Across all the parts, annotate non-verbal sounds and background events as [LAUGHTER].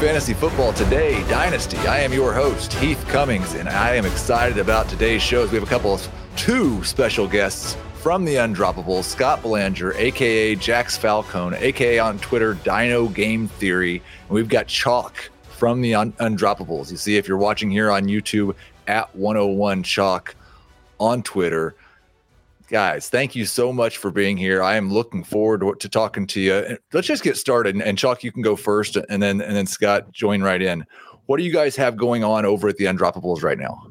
Fantasy Football Today Dynasty. I am your host, Heath Cummings, and I am excited about today's shows. We have a couple of two special guests from the Undroppables, Scott Boulanger, aka Jax Falcone, aka on Twitter, Dino Game Theory. And we've got Chalk from the Un- Undroppables. You see, if you're watching here on YouTube, at 101 Chalk on Twitter. Guys, thank you so much for being here. I am looking forward to, to talking to you. Let's just get started. And, Chalk, you can go first, and then and then Scott join right in. What do you guys have going on over at the Undroppables right now?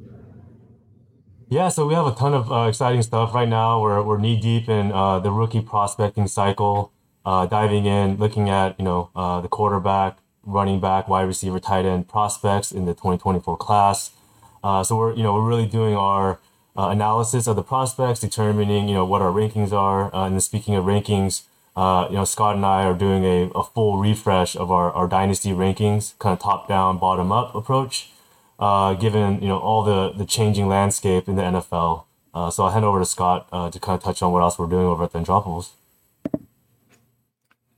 Yeah, so we have a ton of uh, exciting stuff right now. We're we're knee deep in uh, the rookie prospecting cycle, uh, diving in, looking at you know uh, the quarterback, running back, wide receiver, tight end prospects in the 2024 class. Uh, so we're you know we're really doing our uh, analysis of the prospects, determining you know what our rankings are. Uh, and speaking of rankings, uh, you know Scott and I are doing a, a full refresh of our, our dynasty rankings, kind of top down, bottom up approach, uh, given you know all the the changing landscape in the NFL. Uh, so I'll hand over to Scott uh, to kind of touch on what else we're doing over at the Undroppables.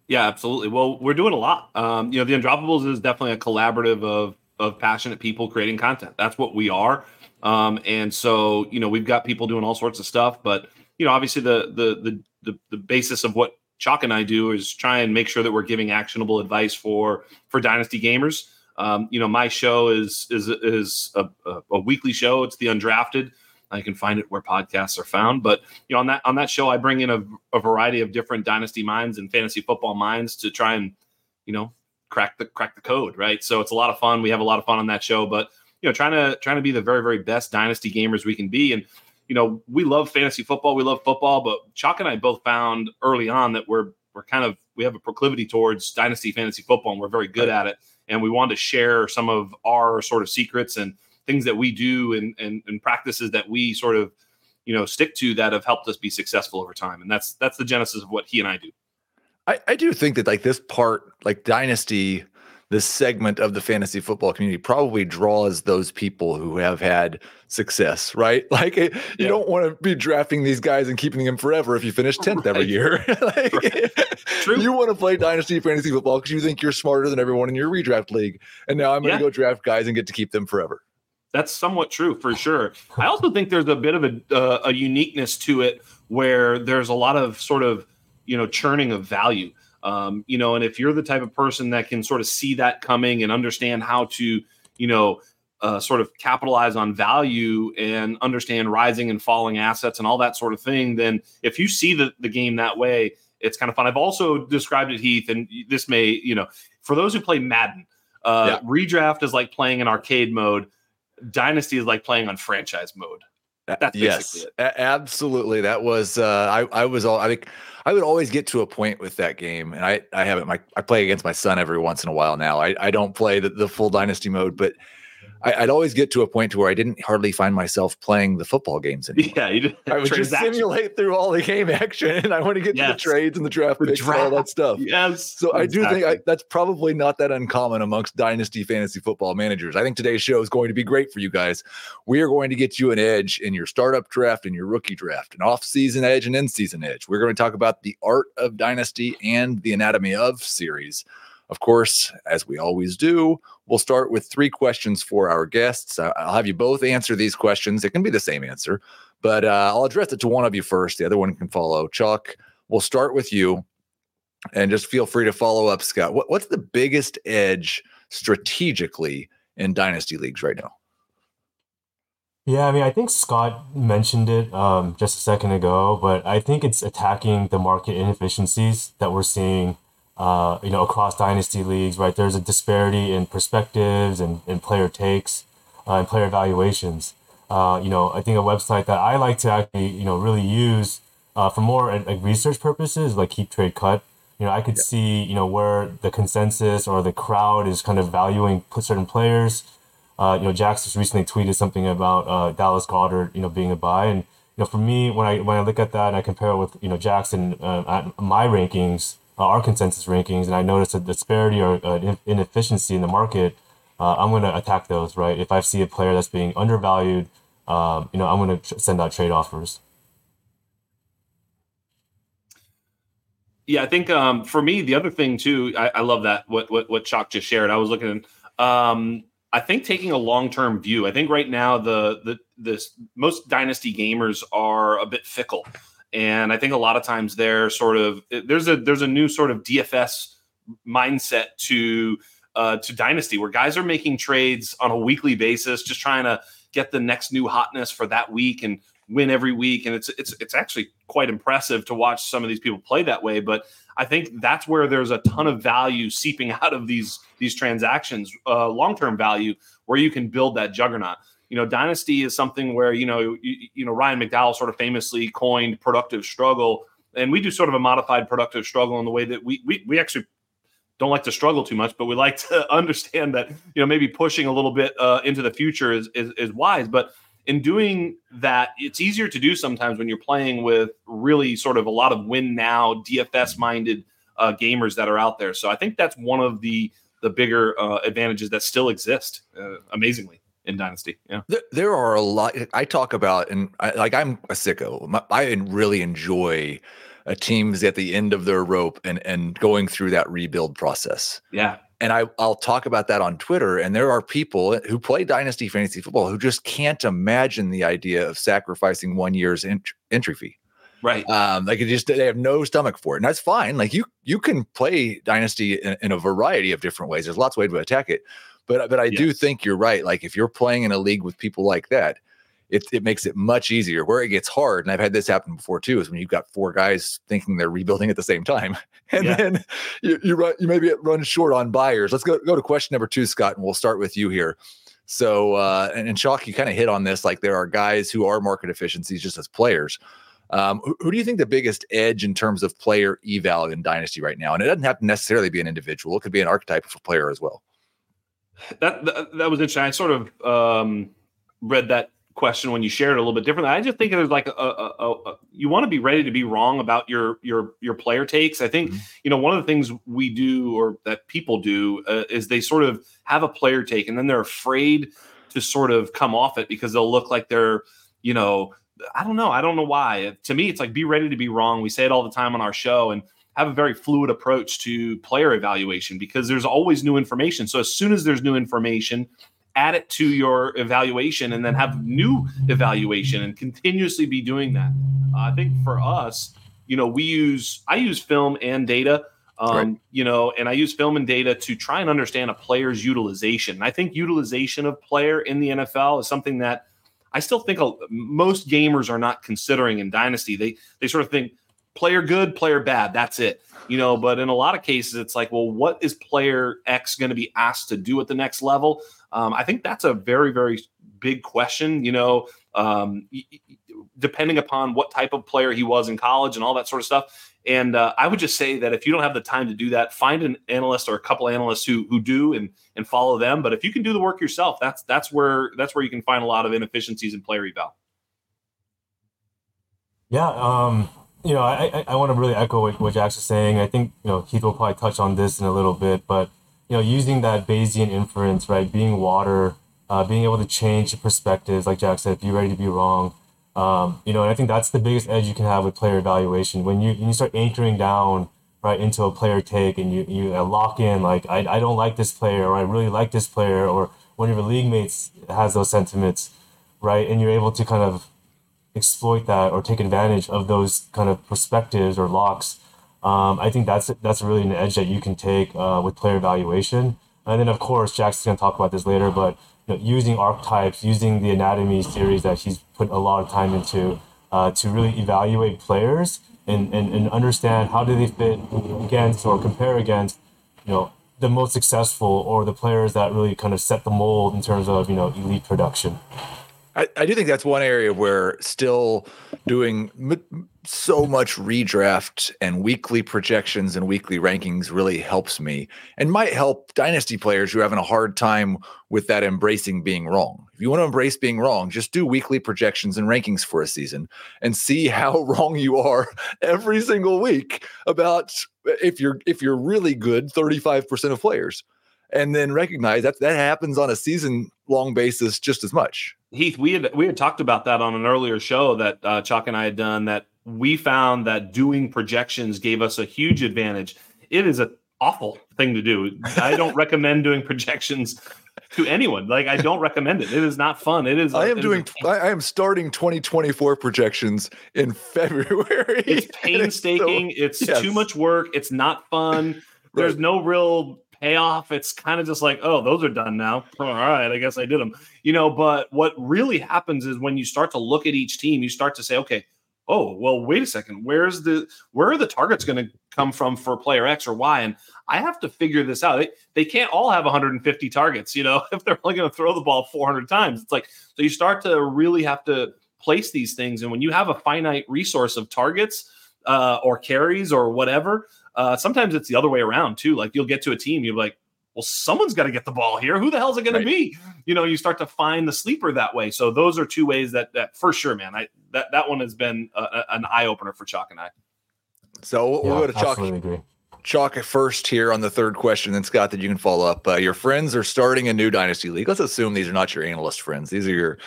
Yeah, absolutely. Well, we're doing a lot. Um, you know, the Undroppables is definitely a collaborative of of passionate people creating content. That's what we are. Um, and so, you know, we've got people doing all sorts of stuff, but you know, obviously the the the the, the basis of what Chalk and I do is try and make sure that we're giving actionable advice for for dynasty gamers. Um, you know, my show is is is a, a, a, weekly show. It's the Undrafted. I can find it where podcasts are found. But you know, on that on that show, I bring in a, a variety of different dynasty minds and fantasy football minds to try and you know crack the crack the code, right? So it's a lot of fun. We have a lot of fun on that show, but you know, trying to trying to be the very very best dynasty gamers we can be, and you know, we love fantasy football, we love football, but Chalk and I both found early on that we're we're kind of we have a proclivity towards dynasty fantasy football, and we're very good at it, and we wanted to share some of our sort of secrets and things that we do and and, and practices that we sort of you know stick to that have helped us be successful over time, and that's that's the genesis of what he and I do. I, I do think that like this part, like dynasty, this segment of the fantasy football community probably draws those people who have had success, right? [LAUGHS] Like you yeah. don't want to be drafting these guys and keeping them forever if you finish 10th right. every year. [LAUGHS] [LAUGHS] like, right. True. You want to play dynasty fantasy football because you think you're smarter than everyone in your redraft league. And now I'm going to yeah. go draft guys and get to keep them forever. That's somewhat true for sure. I also think there's a bit of a, uh, a uniqueness to it where there's a lot of sort of you know churning of value um, you know and if you're the type of person that can sort of see that coming and understand how to you know uh, sort of capitalize on value and understand rising and falling assets and all that sort of thing then if you see the, the game that way it's kind of fun. I've also described it heath and this may you know for those who play madden uh, yeah. redraft is like playing in arcade mode. Dynasty is like playing on franchise mode that's yes, absolutely. That was uh, I. I was all. I think I would always get to a point with that game, and I. I haven't. My I play against my son every once in a while now. I. I don't play the, the full dynasty mode, but I, would always get to a point to where I didn't hardly find myself playing the football games [LAUGHS] anymore. Yeah, you I would just simulate through all the game action, and I want to get yes. to the trades and the draft the picks draft. and all that stuff. Yes. So exactly. I do think I, that's probably not that uncommon amongst dynasty fantasy football managers. I think today's show is going to be great for you guys. We are going to get you an edge in your startup draft and your rookie draft, an off-season edge and in-season edge. We're going to talk about the art of dynasty and the anatomy of series. Of course, as we always do, we'll start with three questions for our guests. I'll have you both answer these questions. It can be the same answer, but uh, I'll address it to one of you first. The other one can follow. Chuck, we'll start with you and just feel free to follow up, Scott. What, what's the biggest edge strategically in dynasty leagues right now? Yeah, I mean, I think Scott mentioned it um, just a second ago, but I think it's attacking the market inefficiencies that we're seeing uh, you know, across dynasty leagues, right? There's a disparity in perspectives and, and player takes uh, and player evaluations. Uh, you know, I think a website that I like to actually, you know, really use uh, for more like research purposes, like Keep Trade Cut. You know, I could yeah. see, you know, where the consensus or the crowd is kind of valuing certain players. Uh, you know, Jax just recently tweeted something about uh, Dallas Goedert, you know, being a buy, and you know, for me, when I when I look at that and I compare it with you know Jackson uh, at my rankings, uh, our consensus rankings and I notice a disparity or uh, inefficiency in the market, uh, I'm going to attack those, right? If I see a player that's being undervalued, um, you know, I'm going to tr- send out trade offers. Yeah, I think um, for me, the other thing too, I, I love that what what what Chalk just shared. I was looking. Um, I think taking a long term view. I think right now the the this most dynasty gamers are a bit fickle, and I think a lot of times they're sort of there's a there's a new sort of DFS mindset to uh, to dynasty where guys are making trades on a weekly basis, just trying to get the next new hotness for that week and win every week. And it's it's it's actually quite impressive to watch some of these people play that way. But I think that's where there's a ton of value seeping [LAUGHS] out of these these transactions, uh, long term value, where you can build that juggernaut. You know, dynasty is something where you know you, you know Ryan McDowell sort of famously coined productive struggle, and we do sort of a modified productive struggle in the way that we we we actually don't like to struggle too much, but we like to [LAUGHS] understand that you know maybe pushing a little bit uh, into the future is, is is wise. But in doing that, it's easier to do sometimes when you're playing with really sort of a lot of win now DFS minded uh, gamers that are out there. So I think that's one of the the bigger uh, advantages that still exist. Uh, amazingly in Dynasty. Yeah, there, there, are a lot. I talk about, and I, like I'm a sicko. I really enjoy a teams at the end of their rope and and going through that rebuild process. Yeah, and I, I'll talk about that on Twitter. And there are people who play dynasty fantasy football who just can't imagine the idea of sacrificing one year's ent- entry fee. Right. Um, like it just they have no stomach for it, and that's fine. Like you you can play dynasty in, in a variety of different ways. There's lots of ways to attack it, but but I yes. do think you're right. Like if you're playing in a league with people like that, it, it makes it much easier. Where it gets hard, and I've had this happen before too, is when you've got four guys thinking they're rebuilding at the same time, [LAUGHS] and yeah. then you you, run, you maybe run short on buyers. Let's go go to question number two, Scott, and we'll start with you here. So, uh, and, and Chalk, you kind of hit on this. Like there are guys who are market efficiencies just as players. Um, who, who, do you think the biggest edge in terms of player eval in Dynasty right now? And it doesn't have to necessarily be an individual; it could be an archetype of a player as well. That that, that was interesting. I sort of um, read that question when you shared it a little bit differently. I just think there's like a, a, a, a you want to be ready to be wrong about your your your player takes. I think mm-hmm. you know one of the things we do or that people do uh, is they sort of have a player take and then they're afraid to sort of come off it because they'll look like they're you know I don't know I don't know why. To me, it's like be ready to be wrong. We say it all the time on our show and have a very fluid approach to player evaluation because there's always new information. So as soon as there's new information, add it to your evaluation and then have new evaluation and continuously be doing that. Uh, I think for us, you know, we use I use film and data. Um, right. you know, and I use film and data to try and understand a player's utilization. And I think utilization of player in the NFL is something that I still think most gamers are not considering in dynasty. They they sort of think player good, player bad. That's it. You know, but in a lot of cases, it's like, well, what is player X going to be asked to do at the next level? Um, I think that's a very, very big question. You know, um, depending upon what type of player he was in college and all that sort of stuff. And uh, I would just say that if you don't have the time to do that, find an analyst or a couple analysts who who do and and follow them. But if you can do the work yourself, that's that's where that's where you can find a lot of inefficiencies in player eval. Yeah, um, you know, I I, want to really echo what, what Jack's saying. I think you know Keith will probably touch on this in a little bit, but you know, using that Bayesian inference, right, being water, uh, being able to change perspectives, like Jack said, be ready to be wrong. Um, you know, and I think that's the biggest edge you can have with player evaluation. When you when you start anchoring down right into a player take and you you lock in like I, I don't like this player or I really like this player or one of your league mates has those sentiments, right, and you're able to kind of exploit that or take advantage of those kind of perspectives or locks um, I think that's that's really an edge that you can take uh, with player evaluation. And then of course Jackson's gonna talk about this later, but you know, using archetypes, using the anatomy series that he's put a lot of time into uh, to really evaluate players and, and, and understand how do they fit against or compare against, you know, the most successful or the players that really kind of set the mold in terms of, you know, elite production. I, I do think that's one area where still doing m- so much redraft and weekly projections and weekly rankings really helps me and might help dynasty players who are having a hard time with that embracing being wrong. If you want to embrace being wrong, just do weekly projections and rankings for a season and see [LAUGHS] how wrong you are every single week about uh, if you're if you're really good 35% of players and then recognize that that happens on a season long basis just as much. Heath, we had we had talked about that on an earlier show that uh, Chalk and I had done. That we found that doing projections gave us a huge advantage. It is a awful thing to do. I don't [LAUGHS] recommend doing projections to anyone. Like I don't recommend it. It is not fun. It is. I am doing. I am starting 2024 projections in [LAUGHS] February. It's [LAUGHS] painstaking. It's, so, it's yes. too much work. It's not fun. There's no real payoff. It's kind of just like, oh, those are done now. [LAUGHS] All right, I guess I did them. You know, but what really happens is when you start to look at each team, you start to say, okay, oh, well, wait a second. Where's the where are the targets going to come from for player X or Y? And I have to figure this out. They, they can't all have 150 targets, you know, [LAUGHS] if they're only going to throw the ball 400 times. It's like so you start to really have to place these things. And when you have a finite resource of targets uh, or carries or whatever, uh, sometimes it's the other way around too. Like you'll get to a team, you're like, well, someone's got to get the ball here. Who the hell is it going right. to be? You know, you start to find the sleeper that way. So those are two ways that that for sure, man. I that that one has been a, an eye opener for Chalk and I. So we'll, yeah, we'll go to Chalk. Agree. Chalk first here on the third question. Then Scott, that you can follow up. Uh, your friends are starting a new dynasty league. Let's assume these are not your analyst friends. These are your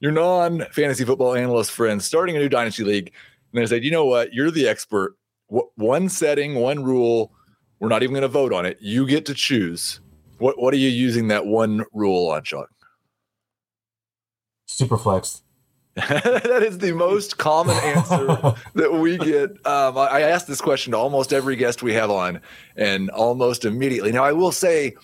your non fantasy football analyst friends starting a new dynasty league. And they said, you know what? You're the expert. W- one setting, one rule we're not even going to vote on it. You get to choose. What what are you using that one rule on, Chuck? Superflex. [LAUGHS] that is the most common answer [LAUGHS] that we get. Um, I, I ask this question to almost every guest we have on, and almost immediately. Now, I will say,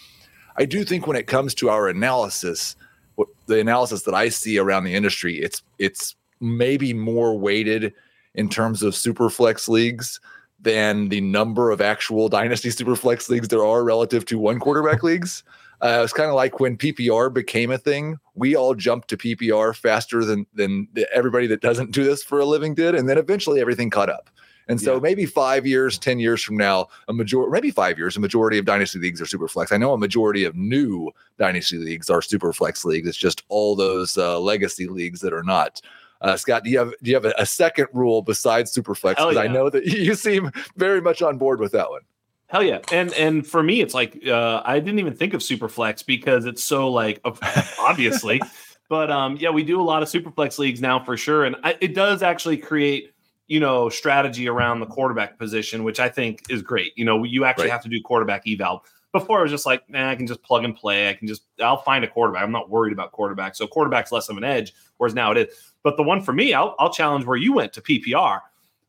I do think when it comes to our analysis, what, the analysis that I see around the industry, it's it's maybe more weighted in terms of super flex leagues than the number of actual dynasty superflex leagues there are relative to one quarterback leagues. Uh, it's kind of like when PPR became a thing. We all jumped to PPR faster than than everybody that doesn't do this for a living did, and then eventually everything caught up. And so yeah. maybe five years, ten years from now, a majority, maybe five years, a majority of dynasty leagues are superflex. I know a majority of new dynasty leagues are superflex leagues. It's just all those uh, legacy leagues that are not. Uh, Scott, do you have do you have a, a second rule besides Superflex? Because yeah. I know that [LAUGHS] you seem very much on board with that one. Hell yeah, and and for me, it's like uh, I didn't even think of Superflex because it's so like [LAUGHS] obviously, but um, yeah, we do a lot of Superflex leagues now for sure, and I, it does actually create you know strategy around the quarterback position, which I think is great. You know, you actually right. have to do quarterback eval. Before I was just like, man, I can just plug and play. I can just I'll find a quarterback. I'm not worried about quarterback. So quarterback's less of an edge, whereas now it is. But the one for me, I'll, I'll challenge where you went to PPR.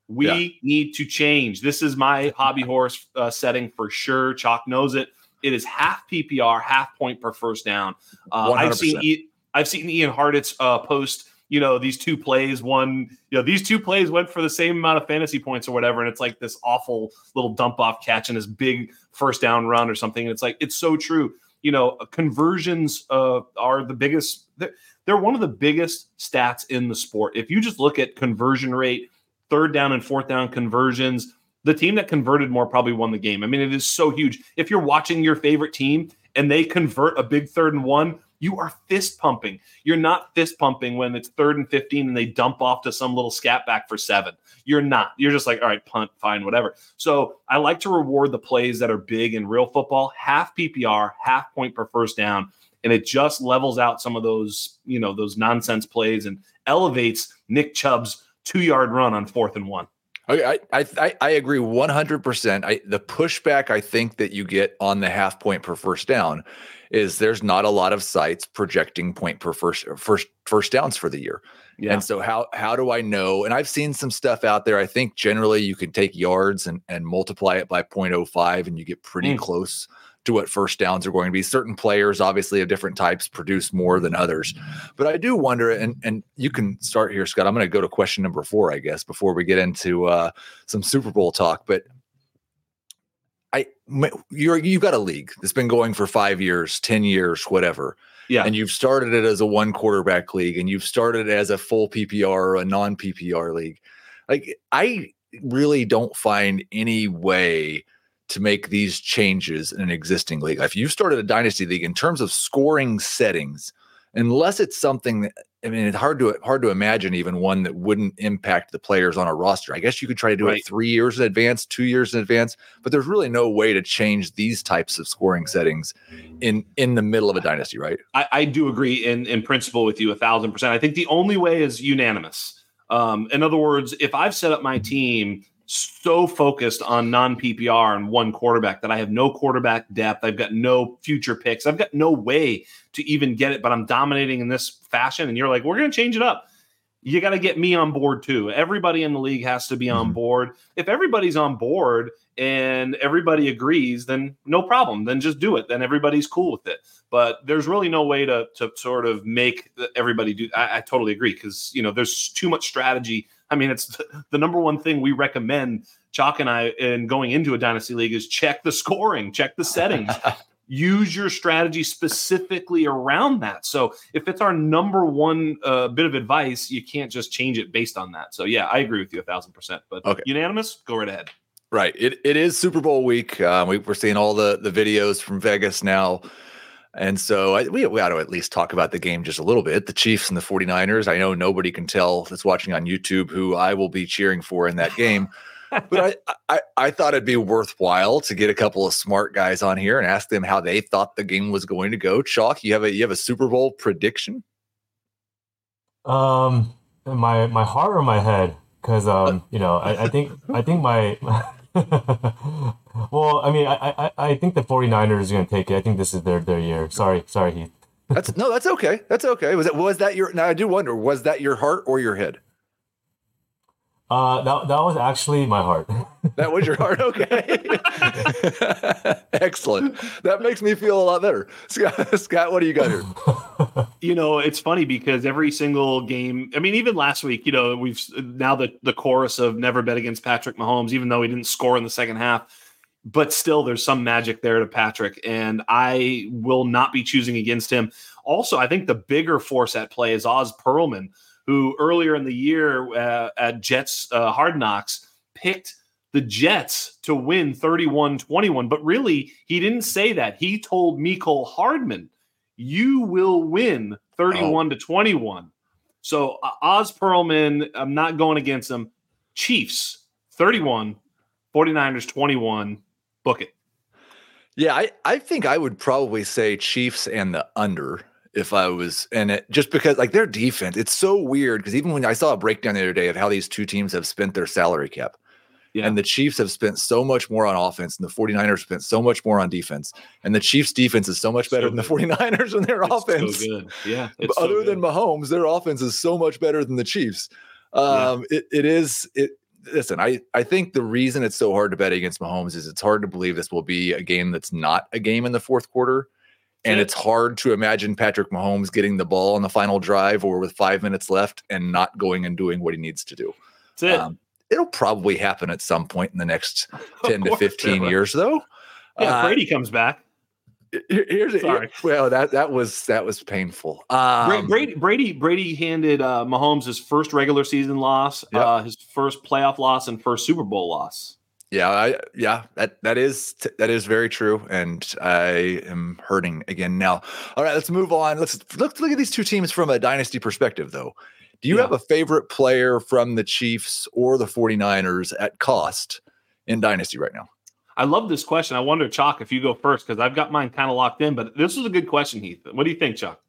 We yeah. need to change. This is my [LAUGHS] hobby horse uh, setting for sure. Chalk knows it. It is half PPR, half point per first down. Uh, I've seen e- I've seen Ian Hartitz uh, post. You know these two plays. One, you know these two plays went for the same amount of fantasy points or whatever, and it's like this awful little dump off catch and this big first down run or something. And it's like it's so true. You know, conversions uh, are the biggest. They're one of the biggest stats in the sport. If you just look at conversion rate, third down and fourth down conversions, the team that converted more probably won the game. I mean, it is so huge. If you're watching your favorite team and they convert a big third and one, you are fist pumping. You're not fist pumping when it's third and 15 and they dump off to some little scat back for seven. You're not. You're just like, all right, punt, fine, whatever. So I like to reward the plays that are big in real football, half PPR, half point per first down and it just levels out some of those, you know, those nonsense plays and elevates Nick Chubb's two yard run on fourth and one. I, I I agree 100%. The pushback I think that you get on the half point per first down is there's not a lot of sites projecting point per first first first downs for the year. Yeah. And so how how do I know? And I've seen some stuff out there. I think generally you can take yards and and multiply it by 0.05 and you get pretty mm. close to what first downs are going to be. Certain players, obviously, of different types, produce more than others. But I do wonder, and and you can start here, Scott. I'm going to go to question number four, I guess, before we get into uh, some Super Bowl talk. But I, you're you've got a league that's been going for five years, ten years, whatever. Yeah. And you've started it as a one quarterback league, and you've started it as a full PPR or a non PPR league. Like I really don't find any way to make these changes in an existing league. If you've started a dynasty league in terms of scoring settings, unless it's something that, I mean, it's hard to hard to imagine even one that wouldn't impact the players on a roster. I guess you could try to do right. it three years in advance, two years in advance, but there's really no way to change these types of scoring settings in in the middle of a dynasty, right? I, I do agree in in principle with you a thousand percent. I think the only way is unanimous. Um, in other words, if I've set up my team so focused on non PPR and one quarterback that I have no quarterback depth, I've got no future picks, I've got no way to even get it, but I'm dominating in this fashion. And you're like, we're going to change it up you got to get me on board too. Everybody in the league has to be on mm-hmm. board. If everybody's on board and everybody agrees, then no problem. Then just do it. Then everybody's cool with it. But there's really no way to to sort of make everybody do. I, I totally agree because you know there's too much strategy. I mean, it's [LAUGHS] the number one thing we recommend Chalk and I in going into a dynasty league is check the scoring, check the settings. [LAUGHS] use your strategy specifically around that. So if it's our number one uh, bit of advice, you can't just change it based on that. So yeah, I agree with you a thousand percent. But okay. unanimous, go right ahead. Right. It it is Super Bowl week. Um, we, are seeing all the the videos from Vegas now. And so I, we, we ought to at least talk about the game just a little bit. The Chiefs and the 49ers. I know nobody can tell that's watching on YouTube who I will be cheering for in that game [LAUGHS] but I, I, I thought it'd be worthwhile to get a couple of smart guys on here and ask them how they thought the game was going to go. Chalk, you have a you have a Super Bowl prediction? Um, my my heart or my head? Because um, you know, I, I think I think my. [LAUGHS] [LAUGHS] well, I mean, I, I I think the 49ers are going to take it. I think this is their their year. Sorry, sorry, Heath. that's no, that's okay. That's okay. Was it was that your? Now I do wonder, was that your heart or your head? Uh, that that was actually my heart. [LAUGHS] that was your heart, okay. [LAUGHS] Excellent. That makes me feel a lot better. Scott, [LAUGHS] Scott, what do you got here? You know, it's funny because every single game. I mean, even last week, you know, we've now the the chorus of never bet against Patrick Mahomes, even though he didn't score in the second half. But still, there's some magic there to Patrick, and I will not be choosing against him. Also, I think the bigger force at play is Oz Pearlman who earlier in the year uh, at Jets uh, Hard Knocks picked the Jets to win 31 21. But really, he didn't say that. He told Mecole Hardman, you will win 31 oh. to 21. So uh, Oz Pearlman, I'm not going against him. Chiefs 31, 49ers 21. Book it. Yeah, I, I think I would probably say Chiefs and the under if I was in it, just because like their defense, it's so weird. Because even when I saw a breakdown the other day of how these two teams have spent their salary cap, yeah. and the Chiefs have spent so much more on offense, and the 49ers spent so much more on defense, and the Chiefs' defense is so much better so than the 49ers in their it's offense. [LAUGHS] So yeah, other so than Mahomes, their offense is so much better than the Chiefs. Um, yeah. it, it is it. Listen, I, I think the reason it's so hard to bet against Mahomes is it's hard to believe this will be a game that's not a game in the fourth quarter and it's hard to imagine Patrick Mahomes getting the ball on the final drive or with five minutes left and not going and doing what he needs to do. That's it. Um, it'll probably happen at some point in the next [LAUGHS] 10 to 15 years, though. Yeah, uh, Brady comes back. Here's Sorry. Here, well, that that was that was painful. Um, Brady Brady Brady handed uh, Mahomes his first regular season loss, yep. uh, his first playoff loss, and first Super Bowl loss. Yeah, I, yeah, that that is that is very true, and I am hurting again now. All right, let's move on. Let's look look at these two teams from a dynasty perspective, though. Do you yeah. have a favorite player from the Chiefs or the 49ers at cost in dynasty right now? I love this question. I wonder, Chalk, if you go first, because I've got mine kind of locked in, but this is a good question, Heath. What do you think, Chuck?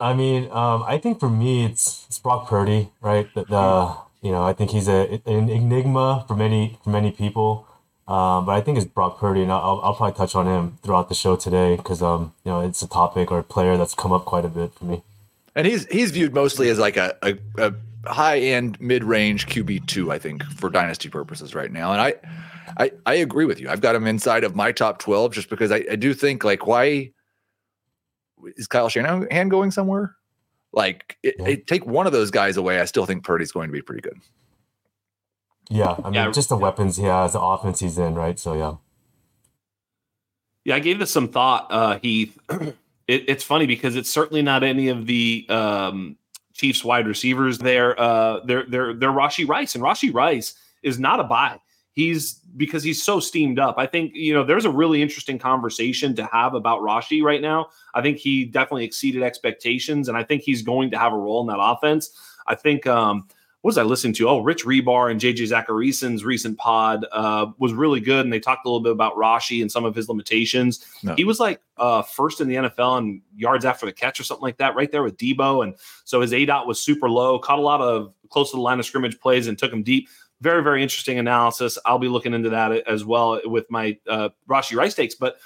I mean, um, I think for me, it's, it's Brock Purdy, right? The, the you know, I think he's a an enigma for many for many people. Um, but I think it's Brock Purdy, and I'll, I'll probably touch on him throughout the show today because um, you know it's a topic or a player that's come up quite a bit for me. And he's he's viewed mostly as like a, a, a high end mid range QB two, I think, for dynasty purposes right now. And I, I I agree with you. I've got him inside of my top twelve just because I, I do think like why is Kyle Shanahan going somewhere? Like, it, yeah. it, take one of those guys away, I still think Purdy's going to be pretty good. Yeah, I mean, yeah. just the weapons he has, the offense he's in, right? So yeah. Yeah, I gave this some thought, uh, Heath. [CLEARS THROAT] it, it's funny because it's certainly not any of the um, Chiefs wide receivers. They're uh, they're they're they're Rashee Rice, and Rashee Rice is not a buy he's because he's so steamed up. I think you know there's a really interesting conversation to have about Rashee right now. I think he definitely exceeded expectations, and I think he's going to have a role in that offense. I think um, what was I listening to? Oh, Rich Hribar and JJ Zachariason's recent pod uh, was really good, and they talked a little bit about Rashee and some of his limitations. No. He was like uh, first in the NFL in yards after the catch or something like that, right there with Deebo, and so his aDOT was super low. Caught a lot of close to the line of scrimmage plays and took him deep. Very, very interesting analysis. I'll be looking into that as well with my uh, Rashee Rice takes. But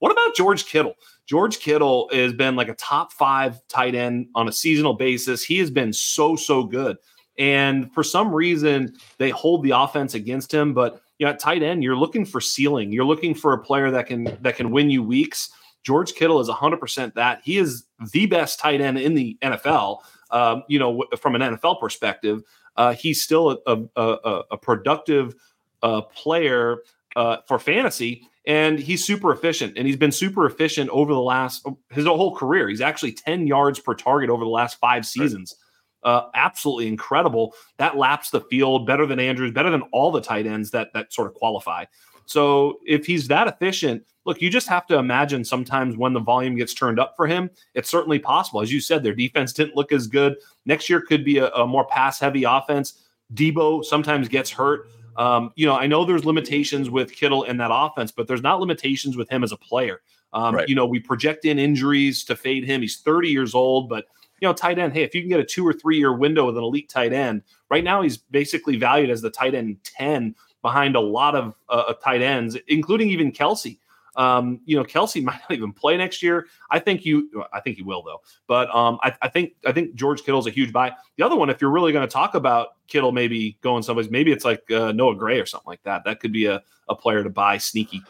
what about George Kittle? George Kittle has been like a top five tight end on a seasonal basis. He has been so, so good. And for some reason, they hold the offense against him. But you know, at tight end, you're looking for ceiling. You're looking for a player that can that can win you weeks. George Kittle is 100% that. He is the best tight end in the NFL. Um, you know, from an NFL perspective, uh, he's still a, a, a, productive uh, player uh, for fantasy, and he's super efficient. And he's been super efficient over the last his whole career. He's actually 10 yards per target over the last five seasons. Right uh, absolutely incredible. That laps the field better than Andrews, better than all the tight ends that that sort of qualify. So if he's that efficient, look, you just have to imagine sometimes when the volume gets turned up for him, it's certainly possible. As you said, their defense didn't look as good. Next year could be a, a more pass heavy offense. Deebo sometimes gets hurt. Um, you know, I know there's limitations with Kittle in that offense, but there's not limitations with him as a player. Um, right. You know, we project in injuries to fade him. He's 30 years old, but you know, tight end, hey, if you can get a two or three year window with an elite tight end, right now he's basically valued as the tight end 10 behind a lot of uh, tight ends, including even Kelce. Um, you know, Kelce [LAUGHS] might not even play next year. I think you, I think he will though. But um, I, I think I think George Kittle's a huge buy. The other one, if you're really going to talk about Kittle, maybe going someplace, maybe it's like uh, Noah Gray or something like that. That could be a, a player to buy sneaky.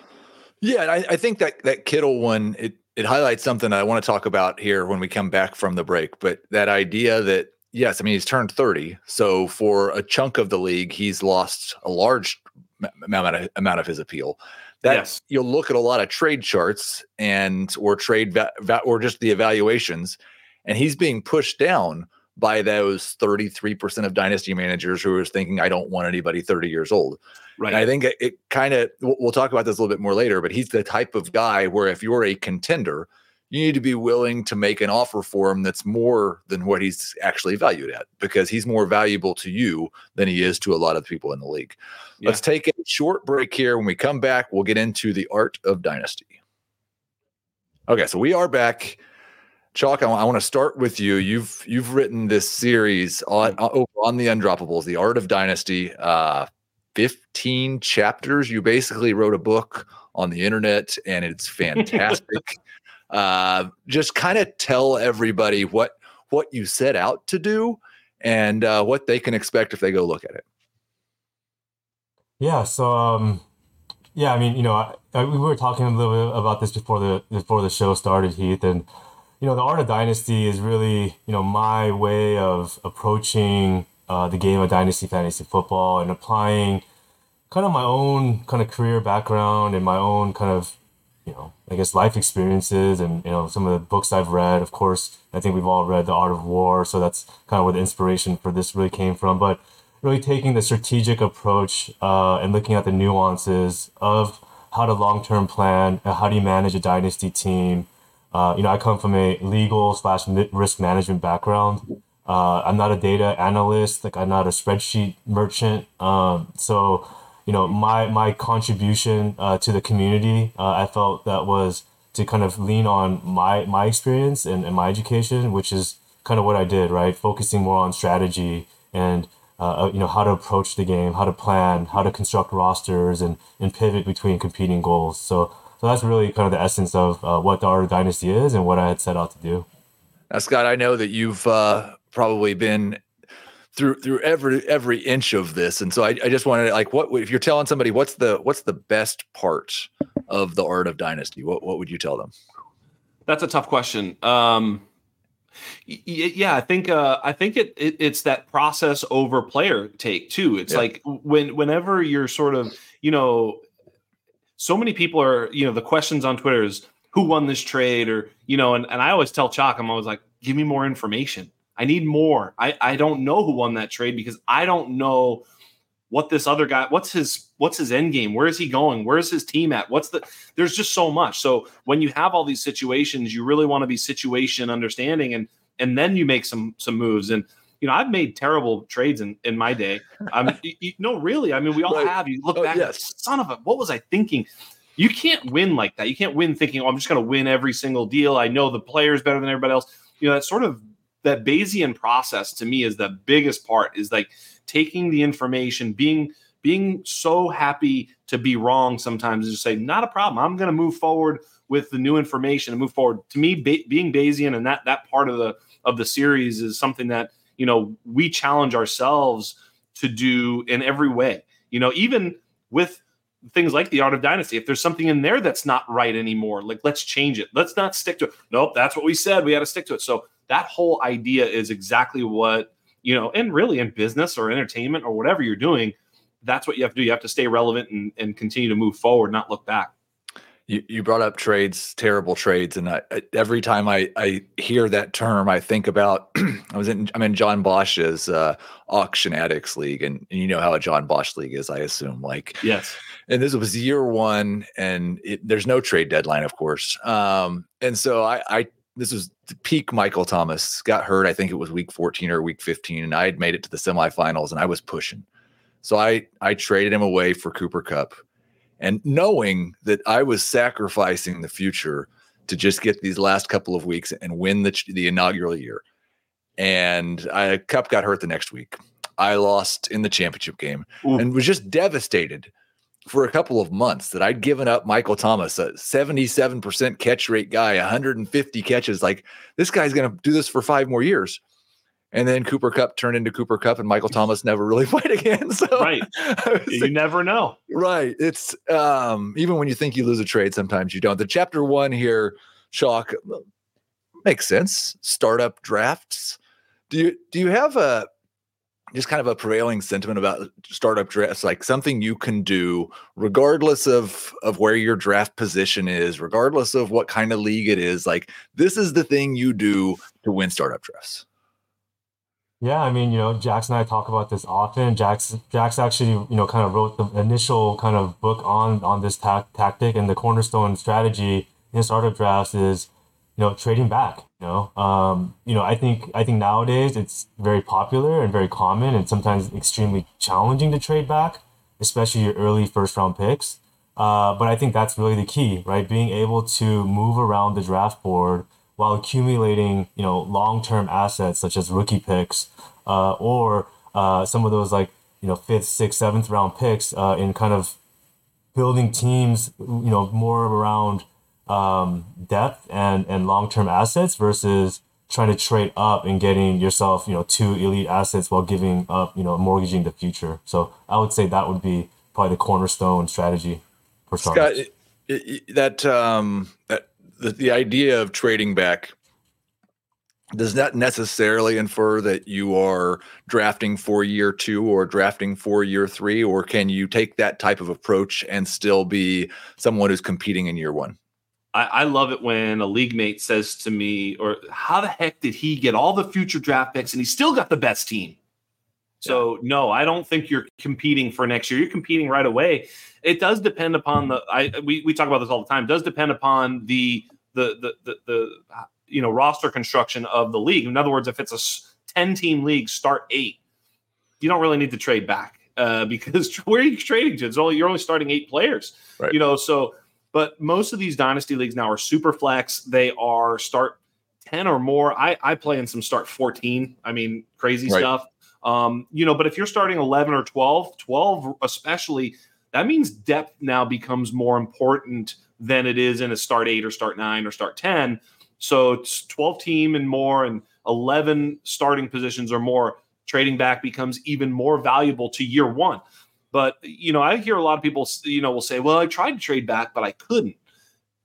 Yeah, I, I think that that Kittle one, it it highlights something I want to talk about here when we come back from the break. But that idea that, yes, I mean, he's turned 30. So for a chunk of the league, he's lost a large amount amount of his appeal. That yes. you'll look at a lot of trade charts and or trade va- va- or just the evaluations, and he's being pushed down by those 33% of dynasty managers who are thinking, I don't want anybody 30 years old. Right. And I think it, it kind of, we'll talk about this a little bit more later, but he's the type of guy where if you're a contender, you need to be willing to make an offer for him that's more than what he's actually valued at because he's more valuable to you than he is to a lot of people in the league. Yeah. Let's take a short break here. When we come back, we'll get into the art of dynasty. Okay, so we are back. Chalk, I, I want to start with you. You've you've written this series on on the undroppables, the art of dynasty. Uh, 15 chapters. You basically wrote a book on the internet and it's [LAUGHS] fantastic. Uh, just kind of tell everybody what what you set out to do and uh, what they can expect if they go look at it. Yeah. So, um, yeah, I mean, you know, I, I, we were talking a little bit about this before the before the show started, Heath, and you know, the art of dynasty is really you know my way of approaching uh, the game of dynasty fantasy football and applying kind of my own kind of career background and my own kind of you know I guess life experiences and you know some of the books I've read. Of course, I think we've all read The Art of War, so that's kind of where the inspiration for this really came from. But really taking the strategic approach uh, and looking at the nuances of how to long term plan, and how do you manage a dynasty team. Uh, you know, I come from a legal slash risk management background. Uh, I'm not a data analyst, like I'm not a spreadsheet merchant. Um, so, you know, my my contribution uh, to the community, uh, I felt that was to kind of lean on my my experience and, and my education, which is kind of what I did, right? Focusing more on strategy and uh, uh, you know how to approach the game, how to plan, how to construct rosters, and and pivot between competing goals. So so that's really kind of the essence of uh, what the art of dynasty is and what I had set out to do. Now, Scott, I know that you've uh, probably been through through every every inch of this. And so I, I just wanted to like what if you're telling somebody what's the what's the best part of the art of dynasty? What what would you tell them? That's a tough question. Um yeah i think uh i think it, it it's that process over player take too. It's yeah. like when whenever you're sort of you know so many people are you know the questions on twitter is who won this trade or you know and, and i always tell chalk i'm always like give me more information I need more. I, I don't know who won that trade because I don't know what this other guy what's his what's his end game where is he going where's his team at what's the there's just so much so when you have all these situations you really want to be situation understanding and and then you make some some moves and you know, I've made terrible trades in, in my day. Um, [LAUGHS] you, you, no, really. I mean, we all Right. have. You look Oh, back, yes. son of a, what was I thinking? You can't win like that. You can't win thinking, oh, I'm just going to win every single deal. I know the players better than everybody else. You know, that sort of that Bayesian process to me is the biggest part. Is like taking the information, being being so happy to be wrong sometimes, is just say, not a problem. I'm going to move forward with the new information and move forward. To me, ba- being Bayesian and that that part of the of the series is something that you know we challenge ourselves to do in every way. You know, even with things like the art of dynasty, if there's something in there that's not right anymore, like let's change it. Let's not stick to it. Nope, that's what we said. We had to stick to it. So that whole idea is exactly what you know, and really in business or entertainment or whatever you're doing, that's what you have to do. You have to stay relevant and, and continue to move forward, not look back. You, you brought up trades, terrible trades, and I, I, every time I, I hear that term, I think about [CLEARS THROAT] I was in I'm in John Bosch's uh, auction addicts league, and, and you know how a John Bosch league is, I assume. Like, Yes. and this was year one, and it, there's no trade deadline, of course. Um, and so I, I this was the peak Michael Thomas got hurt. I think it was week 14 or week 15, and I had made it to the semifinals, and I was pushing. So I I traded him away for Cooper Kupp, and knowing that I was sacrificing the future to just get these last couple of weeks and win the the inaugural year. And I Kupp got hurt the next week. I lost in the championship game Ooh. and was just devastated for a couple of months that I'd given up Michael Thomas, a 77% catch rate guy, 150 catches. Like this guy's going to do this for five more years. And then Cooper Kupp turned into Cooper Kupp, and Michael Thomas [LAUGHS] never really [LAUGHS] played again. So Right. [LAUGHS] You never know. Right. It's um even when you think you lose a trade, sometimes you don't. The chapter one here, Chalk makes sense. Startup drafts. Do you do you have a just kind of a prevailing sentiment about startup drafts, like something you can do regardless of of where your draft position is, regardless of what kind of league it is. Like this is the thing you do to win startup drafts. Yeah, I mean, you know, Jax and I talk about this often. Jax, Jax actually, you know, kind of wrote the initial kind of book on on this ta- tactic, and the cornerstone strategy in startup drafts is, you know, trading back. You know, um, you know, I think I think nowadays it's very popular and very common, and sometimes extremely challenging to trade back, especially your early first round picks. Uh, but I think that's really the key, right? Being able to move around the draft board while accumulating, you know, long-term assets such as rookie picks, uh, or uh, some of those like you know fifth, sixth, seventh round picks uh, in kind of building teams, you know, more around um, depth and and long-term assets versus trying to trade up and getting yourself, you know, two elite assets while giving up, you know, mortgaging the future. So I would say that would be probably the cornerstone strategy for Scott, startups. it, it, it- that um, that the, the idea of trading back does not necessarily infer that you are drafting for year two or drafting for year three, or can you take that type of approach and still be someone who's competing in year one? I, I love it when a league mate says to me, or how the heck did he get all the future draft picks and he still got the best team? So no, I don't think you're competing for next year. You're competing right away. It does depend upon the I we, we talk about this all the time. It does depend upon the the the the, the you know roster construction of the league. In other words, if it's a 10 team league, start eight, you don't really need to trade back uh, [LAUGHS] because where are you trading to? It's only you're only starting eight players. Right. You know, so but most of these dynasty leagues now are super flex. They are start 10 or more. I, I play in some start 14. I mean, crazy Right. stuff. Um, you know, but if you're starting 11 or 12, 12 especially, that means depth now becomes more important than it is in a start eight or start nine or start 10. So it's 12 team and more and 11 starting positions or more. Trading back becomes even more valuable to year one. But, you know, I hear a lot of people, you know, will say, well, I tried to trade back, but I couldn't.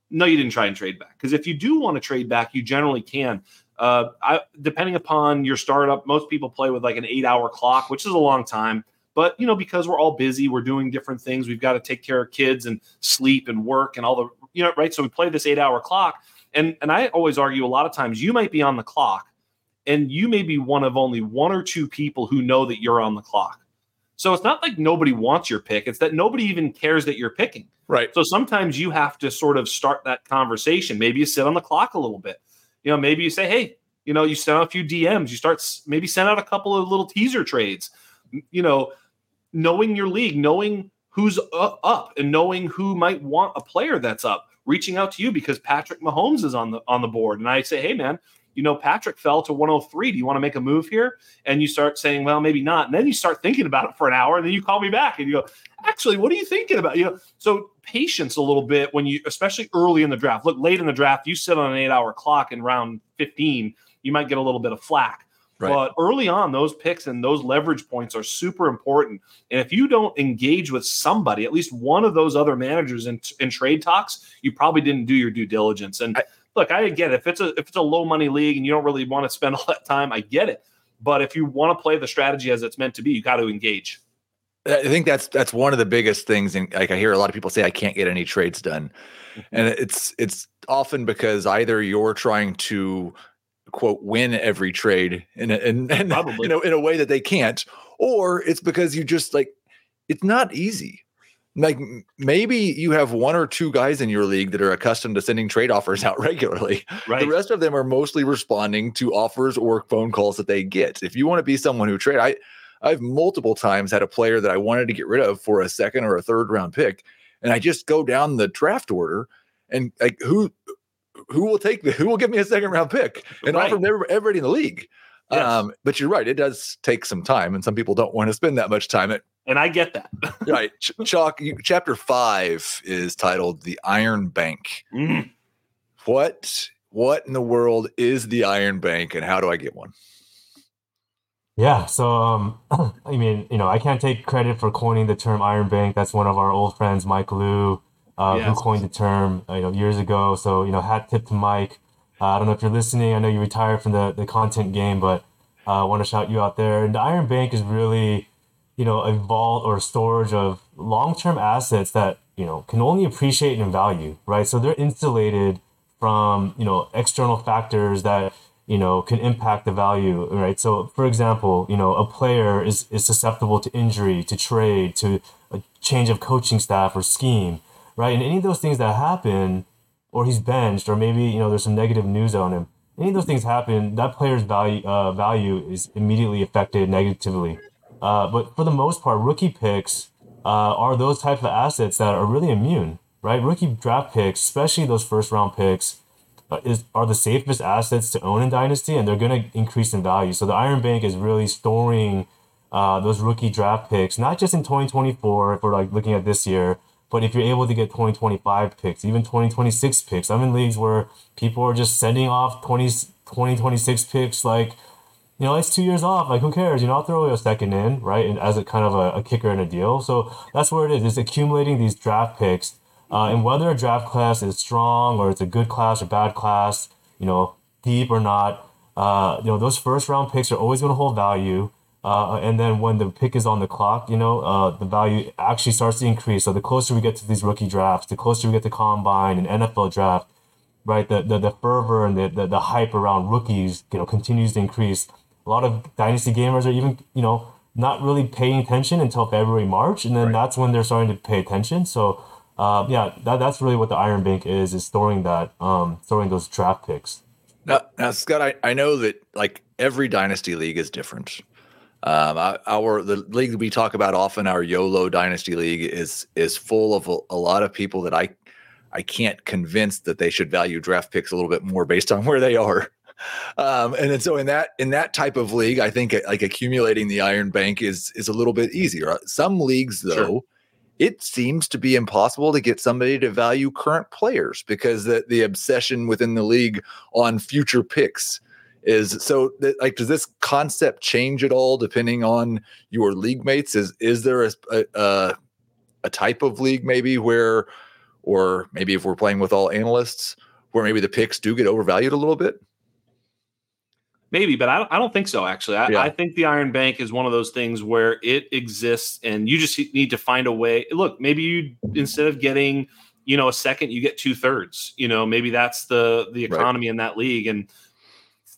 No, you didn't try and trade back. Because if you do want to trade back, you generally can. Uh, I, depending upon your startup, most people play with like an eight hour clock, which is a long time. But you know, because we're all busy, we're doing different things. We've got to take care of kids and sleep and work and all the you know, right? So we play this eight hour clock, and and I always argue a lot of times you might be on the clock, and you may be one of only one or two people who know that you're on the clock. So it's not like nobody wants your pick; it's that nobody even cares that you're picking. Right. So sometimes you have to sort of start that conversation. Maybe you sit on the clock a little bit. You know, maybe you say, "Hey, You know, you send out a few DMs, you start maybe send out a couple of little teaser trades. You know, knowing your league, knowing who's up and knowing who might want a player that's up, reaching out to you because Patrick Mahomes is on the on the board. And I say, hey man, you know, Patrick fell to 103. Do you want to make a move here? And you start saying, well, maybe not. And then you start thinking about it for an hour, and then you call me back and you go, actually, what are you thinking about? You know, so patience a little bit when you, especially early in the draft. Look, late in the draft, you sit on an eight hour clock in round 15, you might get a little bit of flack. Right. But early on, those picks and those leverage points are super important. And if you don't engage with somebody, at least one of those other managers in, in trade talks, you probably didn't do your due diligence. And I, look, I get it. if it's a if it's a low money league and you don't really want to spend [LAUGHS] all that time, I get it. But if you want to play the strategy as it's meant to be, you got to engage. I think that's that's one of the biggest things. And like I hear a lot of people say, I can't get any trades done, mm-hmm. and it's it's often because either you're trying to quote win every trade in a, and, [LAUGHS] and Probably. you know in a way that they can't, or it's because you just like it's not easy. Like maybe you have one or two guys in your league that are accustomed to sending trade offers [LAUGHS] out regularly. Right. The rest of them are mostly responding to offers or phone calls that they get. If you want to be someone who trade, I I've multiple times had a player that I wanted to get rid of for a second or a third round pick, and I just go down the draft order and like who who will take the who will give me a second round pick and right. offer everybody in the league. Yes. Um, but you're right; it does take some time, and some people don't want to spend that much time. At and I get that. [LAUGHS] right, Ch- Chalk. You, chapter five is titled "The Iron Bank." Mm. What what in the world is the Iron Bank, and how do I get one? Yeah, so um, [CLEARS THROAT] I mean, you know, I can't take credit for coining the term Iron Bank. That's one of our old friends, Mike Liu uh, yes. who coined the term uh, you know years ago. So you know, hat tip to Mike. Uh, I don't know if you're listening. I know you retired from the the content game, but uh, I want to shout you out there. And the Iron Bank is really you know a vault or storage of long term assets that you know can only appreciate in value, right? So they're insulated from you know external factors that you know can impact the value right so for example you know a player is is susceptible to injury to trade to a change of coaching staff or scheme right? And any of those things that happen, or he's benched, or maybe you know there's some negative news on him. Any of those things happen, that player's value uh, value is immediately affected negatively. Uh, but for the most part, rookie picks uh, are those type of assets that are really immune, right? Rookie draft picks, especially those first round picks, uh, is are the safest assets to own in dynasty, and they're going to increase in value. So the Iron Bank is really storing uh, those rookie draft picks, not just in 2024, if we're like looking at this year, but if you're able to get 2025 picks, even 2026 picks, I'm in leagues where people are just sending off 20, 2026 picks like, you know, it's two years off. Like, who cares? You know, I'll throw a second in, right? And as a kind of a, a kicker in a deal. So that's where it is. It's accumulating these draft picks. Uh, and whether a draft class is strong or it's a good class or bad class, you know, deep or not, uh, you know, those first round picks are always going to hold value. Uh, and then when the pick is on the clock, you know, uh, the value actually starts to increase. So the closer we get to these rookie drafts, the closer we get to combine and NFL draft, right? The the, the fervor and the, the, the hype around rookies, you know, continues to increase. A lot of dynasty gamers are even, you know, not really paying attention until February, March, and then right. that's when they're starting to pay attention. So, uh, yeah, that, that's really what the Iron Bank is: is storing that, um, storing those draft picks. Now, now Scott, I, I know that like every dynasty league is different. Um, our the league that we talk about often, our YOLO Dynasty League, is is full of a, a, lot of people that I I can't convince that they should value draft picks a little bit more based on where they are. Um, and then so in that in that type of league, I think like accumulating the Iron Bank is is a little bit easier. Some leagues though. Sure. It seems to be impossible to get somebody to value current players because the, the obsession within the league on future picks is so that, like does this concept change at all depending on your league mates is is there a, a, a type of league maybe where or maybe if we're playing with all analysts where maybe the picks do get overvalued a little bit maybe but i don't, I don't think so actually I, yeah. I think the iron bank is one of those things where it exists and you just need to find a way look maybe you instead of getting you know a second you get two thirds you know maybe that's the the economy right. in that league and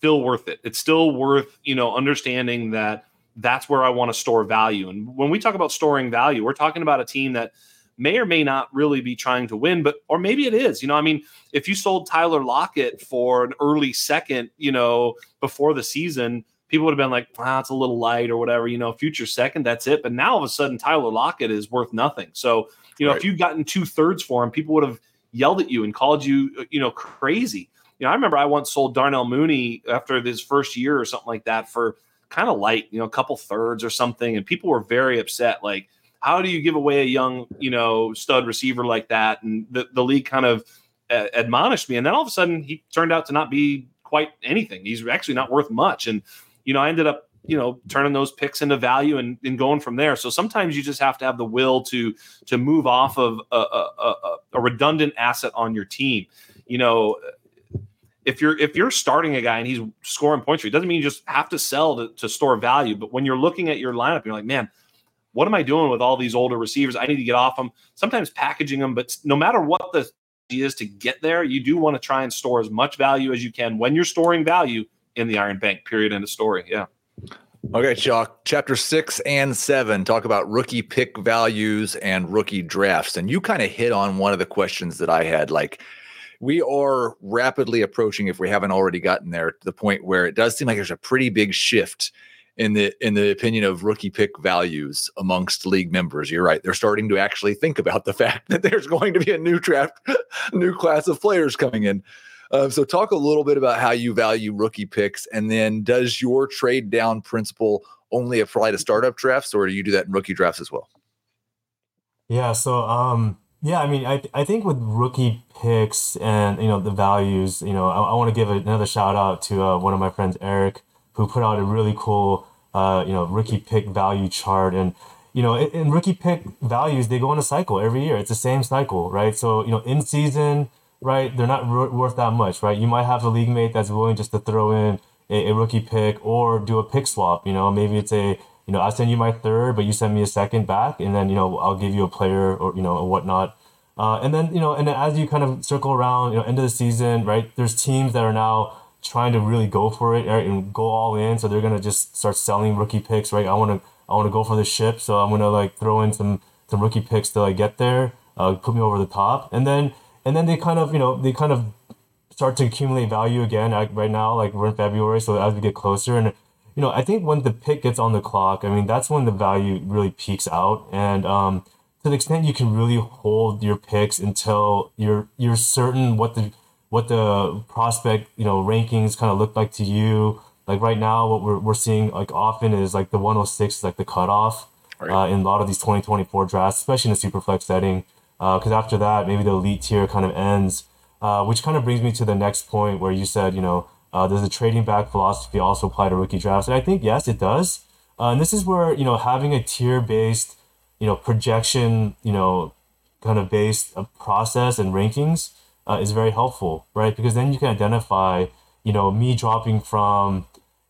still worth it. It's still worth, you know, understanding that that's where I want to store value. And when we talk about storing value, we're talking about a team that may or may not really be trying to win, but or maybe it is. You know, I mean, if you sold Tyler Lockett for an early second, you know, before the season, people would have been like, wow, it's a little light or whatever, you know, future second, that's it. But now all of a sudden, Tyler Lockett is worth nothing. So, you know, right. if you'd gotten two thirds for him, people would have yelled at you and called you, uh, you know, crazy. You know, I remember I once sold Darnell Mooney after his first year or something like that for kind of light, you know, a couple thirds or something. And people were very upset. Like, how do you give away a young, you know, stud receiver like that? And the, the league kind of uh, admonished me. And then all of a sudden, he turned out to not be quite anything. He's actually not worth much. And, you know, I ended up, you know, turning those picks into value and, and going from there. So sometimes you just have to have the will to to move off of a, a, a, a redundant asset on your team. You know, if you're if you're starting a guy and he's scoring points, it doesn't mean you just have to sell to, to store value. But when you're looking at your lineup, you're like, man, what am I doing with all these older receivers? I need to get off them. Sometimes packaging them, but no matter what the is to get there, you do want to try and store as much value as you can when you're storing value in the Iron Bank. Period. End of story. Yeah. Okay, Chalk. Chapter six and seven talk about rookie pick values and rookie drafts, and you kind of hit on one of the questions that I had, like we are rapidly approaching, if we haven't already gotten there, to the point where it does seem like there's a pretty big shift in the in the opinion of rookie pick values amongst league members. You're right; they're starting to actually think about the [LAUGHS] fact that there's going to be a new draft, [LAUGHS] new class of players coming in. Uh, so, talk a little bit about how you value rookie picks, and then does your trade down principle only apply to startup drafts, or do you do that in rookie drafts as well? Yeah. So, um, yeah, I mean, I, I think with rookie picks and you know the values, you know, I, I want to give another shout out to uh, one of my friends, Eric, who put out a really cool, uh, you know, rookie pick value chart. And you know, in, rookie pick values, they go in a cycle every year. It's the same cycle, right? So you know, in season, right, they're not r- worth that much, right? You might have a league mate that's willing just to throw in a, a rookie pick or do a pick swap. You know, maybe it's a you know, I'll send you my third, but you send me a second back, and then you know I'll give you a player or you know or whatnot. Uh, and then you know, and then as you kind of circle around, you know, end of the season, right? There's teams that are now trying to really go for it right, and go all in, so they're gonna just start selling rookie picks, right? I want to I want to go for the ship, so I'm gonna like throw in some some rookie picks to I get there, uh, put me over the top, and then and then they kind of you know they kind of start to accumulate value again right now like we're in february so as we get closer and you know, I think when the pick gets on the clock, I mean, that's when the value really peaks out. And um, to the extent you can really hold your picks until you're you're certain what the what the prospect you know rankings kind of look like to you. Like right now, what we're, we're seeing like often is like the 106 is like the cutoff right. uh, in a lot of these 2024 drafts, especially in the super flex setting. Because uh, after that, maybe the elite tier kind of ends, uh, which kind of brings me to the next point where you said, you know, uh, does the trading back philosophy also apply to rookie drafts? And I think yes, it does. Uh, and this is where you know having a tier based, you know, projection, you know, kind of based uh, process and rankings uh, is very helpful, right? Because then you can identify, you know, me dropping from,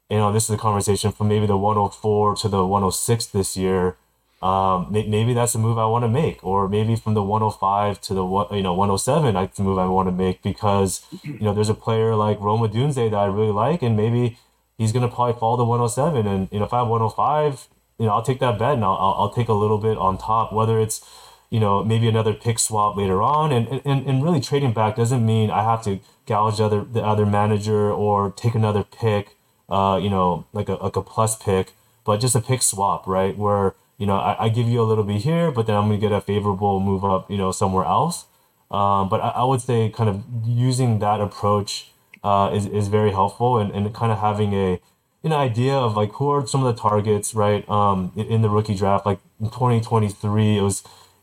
you know, this is a conversation from maybe the 104 to the 106 this year um, maybe that's a move I want to make, or maybe from the 105 to the you know 107, that's the move I want to make because you know there's a player like Rome Odunze that I really like, and maybe he's gonna probably fall to 107, and you know if I have 105, you know I'll take that bet and I'll, I'll take a little bit on top, whether it's you know maybe another pick swap later on, and and, and really trading back doesn't mean I have to gouge the other the other manager or take another pick, uh, you know like a like a plus pick, but just a pick swap, right where you know, I, I give you a little bit here, but then I'm going to get a favorable move up, you know, somewhere else. Um, but I, I, would say kind of using that approach uh, is, is very helpful and, and kind of having a an idea of like who are some of the targets, right? Um, in, in the rookie draft, like in 2023, it was,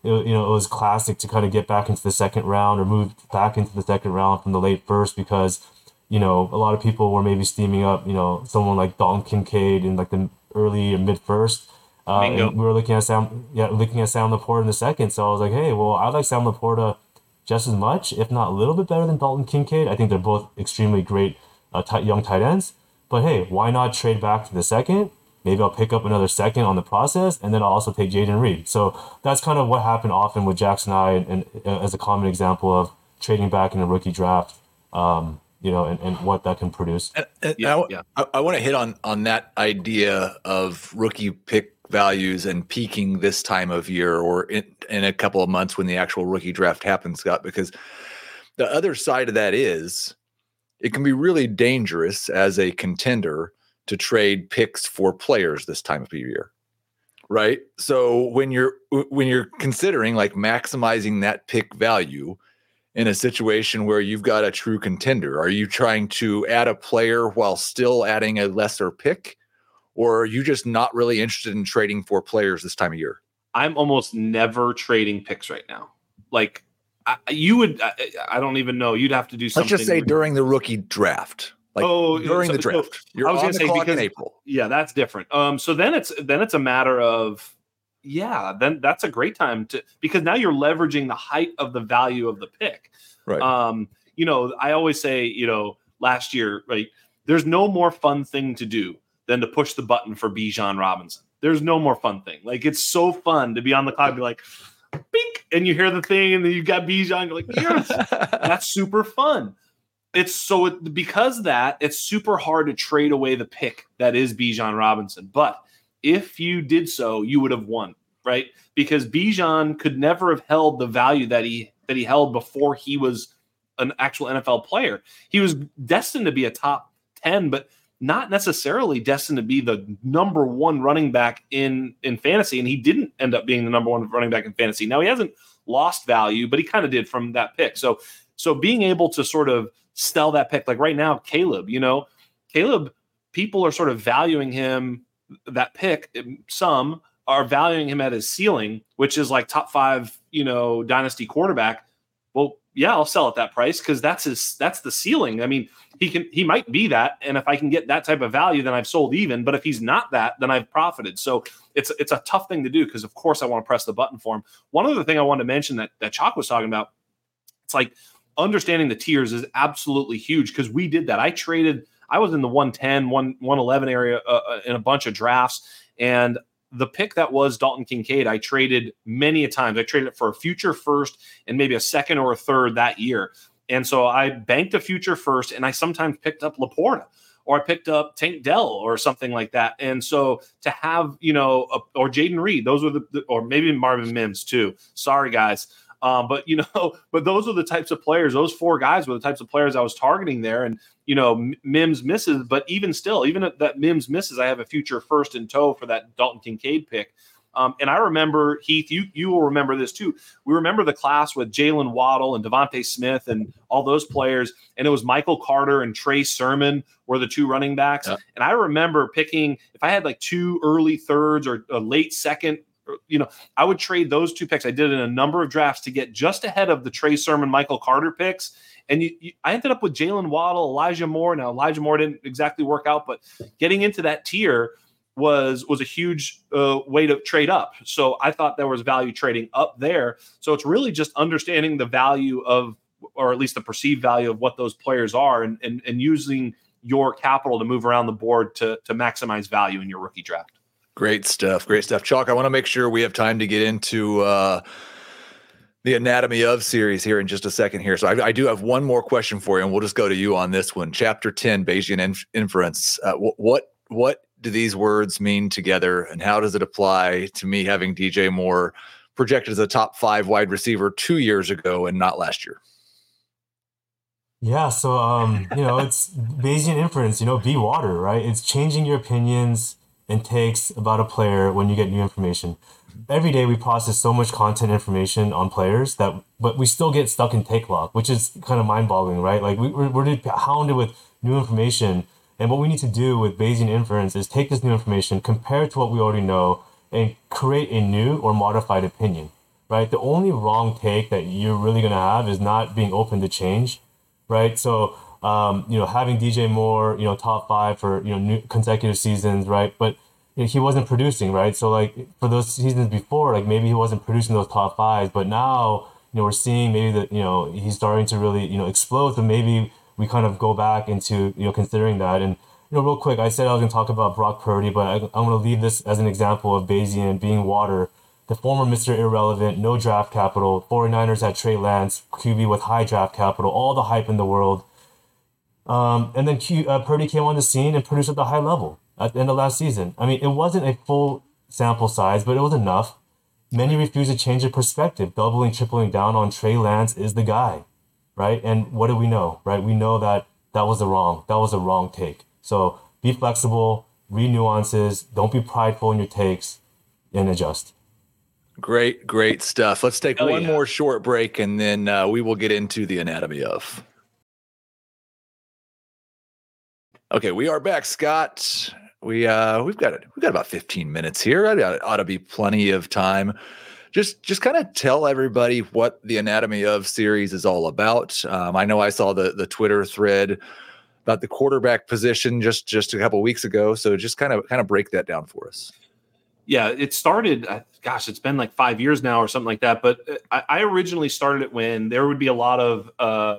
it, you know, it was classic to kind of get back into the second round or move back into the second round from the late first because, you know, a lot of people were maybe steaming up, you know, someone like Dalton Kincaid in like the early or mid first uh, we were looking at Sam, yeah, looking at Sam LaPorta in the second. So I was like, hey, well, I like Sam LaPorta just as much, if not a little bit better than Dalton Kincaid. I think they're both extremely great uh, t- young tight ends. But hey, why not trade back to the second? Maybe I'll pick up another second on the process, and then I'll also take Jayden Reed. So that's kind of what happened often with Jackson I, and, and uh, as a common example of trading back in a rookie draft. Um, you know, and, and what that can produce. And, and yeah, I, yeah. I, I want to hit on on that idea of rookie pick values and peaking this time of year or in, in a couple of months when the actual rookie draft happens, Scott, because the other side of that is it can be really dangerous as a contender to trade picks for players this time of year right? So when you're when you're considering like maximizing that pick value in a situation where you've got a true contender are you trying to add a player while still adding a lesser pick? Or are you just not really interested in trading for players this time of year? I'm almost never trading picks right now. Like I, you would I, I, don't even know. You'd have to do something let's just say during the rookie draft like oh, during so, the draft. So You're I was going to say because in April. Yeah, that's different. Um, so then it's then it's a matter of yeah, then that's a great time to because now you're leveraging the height of the value of the pick. Right. Um, you know, I always say, you know, last year, right, there's no more fun thing to do than to push the button for Bijan Robinson. There's no more fun thing. Like it's so fun to be on the clock and be like, Bink, and you hear the thing, and then you got Bijan. You're like, yes, [LAUGHS] that's super fun it's so because that it's super hard to trade away the pick that is Bijan Robinson. But if you did so, you would have won, right? Because Bijan could never have held the value that he that he held before he was an actual NFL player. He was destined to be a top 10, but not necessarily destined to be the number one running back in in fantasy. And he didn't end up being the number one running back in fantasy. Now he hasn't lost value, but he kind of did from that pick. So so being able to sort of sell that pick. Like right now, Caleb, you know, Caleb, people are sort of valuing him that pick. Um, some are valuing him at his ceiling, which is like top five, you know, dynasty quarterback. Well, yeah, I'll sell at that price because that's his that's the ceiling. I mean, he can he might be that, and if I can get that type of value, then I've sold even. But if he's not that, then I've profited. So it's it's a tough thing to do because of course I want to press the button for him. One other thing I wanted to mention that that Chalk was talking about, it's like understanding the tiers is absolutely huge because we did that. I traded, I was in the 110, 1, 111 area uh, uh, in a bunch of drafts. And the pick that was Dalton Kincaid, I traded many a times. I traded it for a future first and maybe a second or a third that year. And so I banked a future first and I sometimes picked up LaPorta or I picked up Tank Dell or something like that. And so to have, you know, a, or Jayden Reed, those were the, or maybe Marvin Mims too. Sorry, guys. Um, but you [LAUGHS] know, but those are the types of players. Those four guys were the types of players I was targeting there. And you know, Mims misses, but even still, even if that Mims misses, I have a future first in tow for that Dalton Kincaid pick. Um, and I remember Heath, you you will remember this too. We remember the class with Jalen Waddle and DeVonta Smith and all those players, and it was Michael Carter and Trey Sermon were the two running backs. And I remember picking if I had like two early thirds or a late second you know, I would trade those two picks. I did in a number of drafts to get just ahead of the Trey Sermon, Michael Carter picks. And you, you, I ended up with Jalen Waddle, Elijah Moore. Now Elijah Moore didn't exactly work out, but getting into that tier was was a huge uh, way to trade up. So I thought there was value trading up there. So it's really just understanding the value of, or at least the perceived value of what those players are, and and, and using your capital to move around the board to to maximize value in your rookie draft. Great stuff. Great stuff. Chalk, I want to make sure we have time to get into uh, the anatomy of series here in just a second here. So I, I, do have one more question for you, and we'll just go to you on this one. Chapter 10, Bayesian inf- inference. Uh, what, what do these words mean together, and how does it apply to me having DJ Moore projected as a top five wide receiver two years ago and not last year? Yeah, so um, you know, it's Bayesian inference, you know, be water, right? It's changing your opinions and takes about a player when you get new information. Every day we process so much content information on players that, but we still get stuck in take lock, which is kind of mind boggling, right? Like we, we're, we're hounded with new information. And what we need to do with Bayesian inference is take this new information, compare it to what we already know, and create a new or modified opinion, right? The only wrong take that you're really going to have is not being open to change, right? So um, you know, having DJ Moore, you know, top five for you know consecutive seasons, right? But he wasn't producing, right? So like for those seasons before, like maybe he wasn't producing those top fives, but now you know we're seeing maybe that you know he's starting to really you know explode. So maybe we kind of go back into you know considering that and. You know, real quick, I said I was going to talk about Brock Purdy, but I, I'm going to leave this as an example of Bayesian being water the former Mr. Irrelevant, no draft capital. 49ers had Trey Lance, QB with high draft capital, all the hype in the world. Um, and then Q, uh, Purdy came on the scene and produced at the high level at the end of last season. I mean, it wasn't a full sample size, but it was enough. Many refuse to change their perspective, doubling, tripling down on Trey Lance is the guy, right? And what do we know, right? We know that that was the wrong, that was a wrong take. So be flexible, read nuances, don't be prideful in your takes, and adjust. Great, great stuff. Let's take Hell one yeah. more short break and then uh, we will get into the anatomy of. Okay, we are back, Scott. We uh we've got we've got about 15 minutes here. It ought to be plenty of time. Just just kind of tell everybody what the anatomy of series is all about. Um, I know I saw the the Twitter thread about the quarterback position just just a couple weeks ago. So just kind of kind of break that down for us yeah, it started. Uh, gosh, it's been like five years now or something like that. But uh, I, I originally started it when there would be a lot of uh,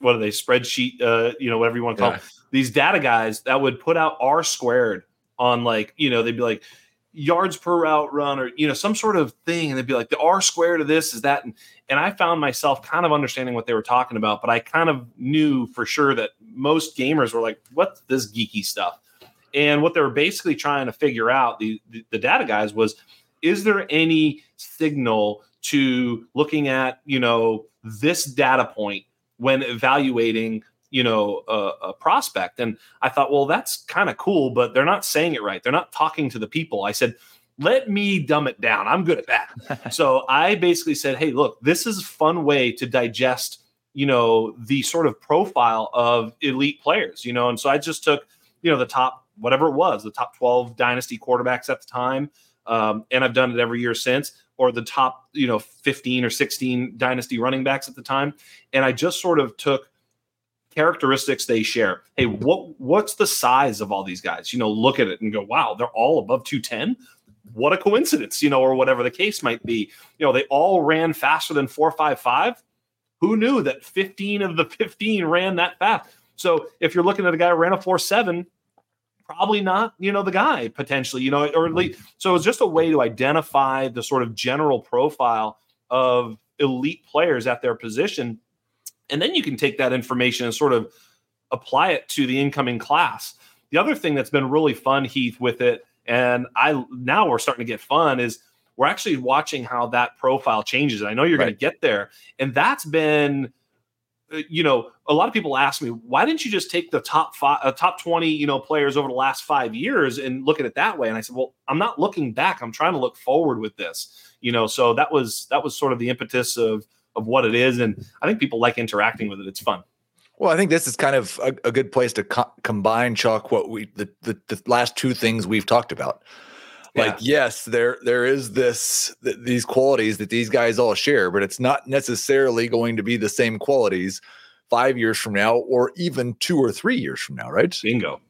what are they spreadsheet, uh, you know, whatever you want to call yeah. These data guys that would put out R squared on like, you know, they'd be like yards per route run or you know some sort of thing, and they'd be like the R squared of this is that, and and I found myself kind of understanding what they were talking about, but I kind of knew for sure that most gamers were like, "What's this geeky stuff?" And what they were basically trying to figure out, the, the, the data guys, was is there any signal to looking at, you know, this data point when evaluating you know a, a, prospect. And i thought well that's kind of cool but they're not saying it right. They're not talking to the people. I said let me dumb it down. I'm good at that. [LAUGHS] So i basically said hey look this is a fun way to digest you know the sort of profile of elite players you know? And so i just took you know the top whatever it was, the top 12 dynasty quarterbacks at the time. Um, and I've done it every year since, or the top, you know, 15 or 16 dynasty running backs at the time. And I just sort of took characteristics they share. Hey, what what's the size of all these guys? You know, look at it and go, wow, they're all above 210. What a coincidence, you know, or whatever the case might be. You know, they all ran faster than 455. Who knew that 15 of the 15 ran that fast? So if you're looking at a guy who ran a 4.7, probably not, you know, the guy potentially, you know, or at least so it's just a way to identify the sort of general profile of elite players at their position. And then you can take that information and sort of apply it to the incoming class. The other thing that's been really fun, Heath, with it, and I now we're starting to get fun is we're actually watching how that profile changes. And I know you're right. going to get there. And that's been you know, a lot of people ask me, why didn't you just take the top five, uh, top 20, you know, players over the last five years and look at it that way? And I said, well, I'm not looking back. I'm trying to look forward with this, you know, so that was, that was sort of the impetus of, of what it is. And I think people like interacting with it. It's fun. Well, I think this is kind of a, a good place to co- combine, Chalk, what we, the, the, the last two things we've talked about like yeah. yes there there is this th- these qualities that these guys all share but it's not necessarily going to be the same qualities five years from now or even two or three years from now right? Bingo.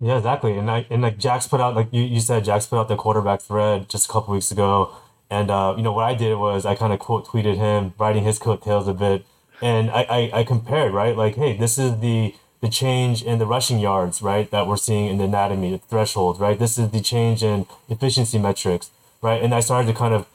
Yeah exactly and I, and like jack's put out like you, you said jack's put out the quarterback thread just a couple weeks ago and uh, you know what i did was i kind of quote tweeted him writing his coattails a bit and I, I i compared right? Like hey this is the the change in the rushing yards, right, that we're seeing in the anatomy, the threshold, right? This is the change in efficiency metrics, right? And I started to kind of,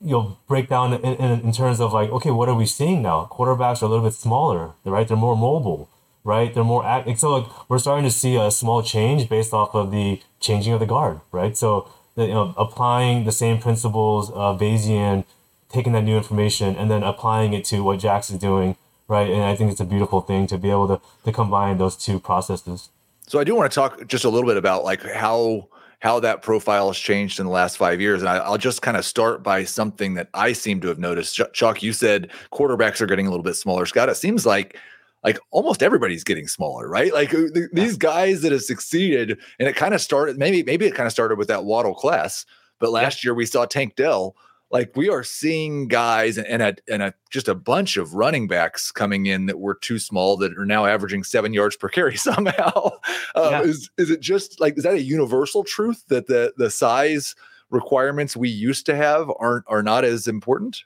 you know, break down in, in, in terms of like, okay, what are we seeing now? Quarterbacks are a little bit smaller, right? They're more mobile, right? They're more active. So like, we're starting to see a small change based off of the changing of the guard, right? So, you know, applying the same principles of Bayesian, taking that new information and then applying it to what Jax is doing right? And I think it's a beautiful thing to be able to to combine those two processes. So I do want to talk just a little bit about like how how that profile has changed in the last five years. And I, will just kind of start by something that I seem to have noticed. Chalk, you said quarterbacks are getting a little bit smaller. Scott, it seems like like almost everybody's getting smaller, right? Like uh, th- these guys that have succeeded, and it kind of started maybe maybe it kind of started with that Waddle class, but last year we saw Tank Dell like we are seeing guys and, and a and a just a bunch of running backs coming in that were too small that are now averaging seven yards per carry [LAUGHS] somehow. Uh, yeah. Is is it just like is that a universal truth that the the size requirements we used to have aren't are not as important?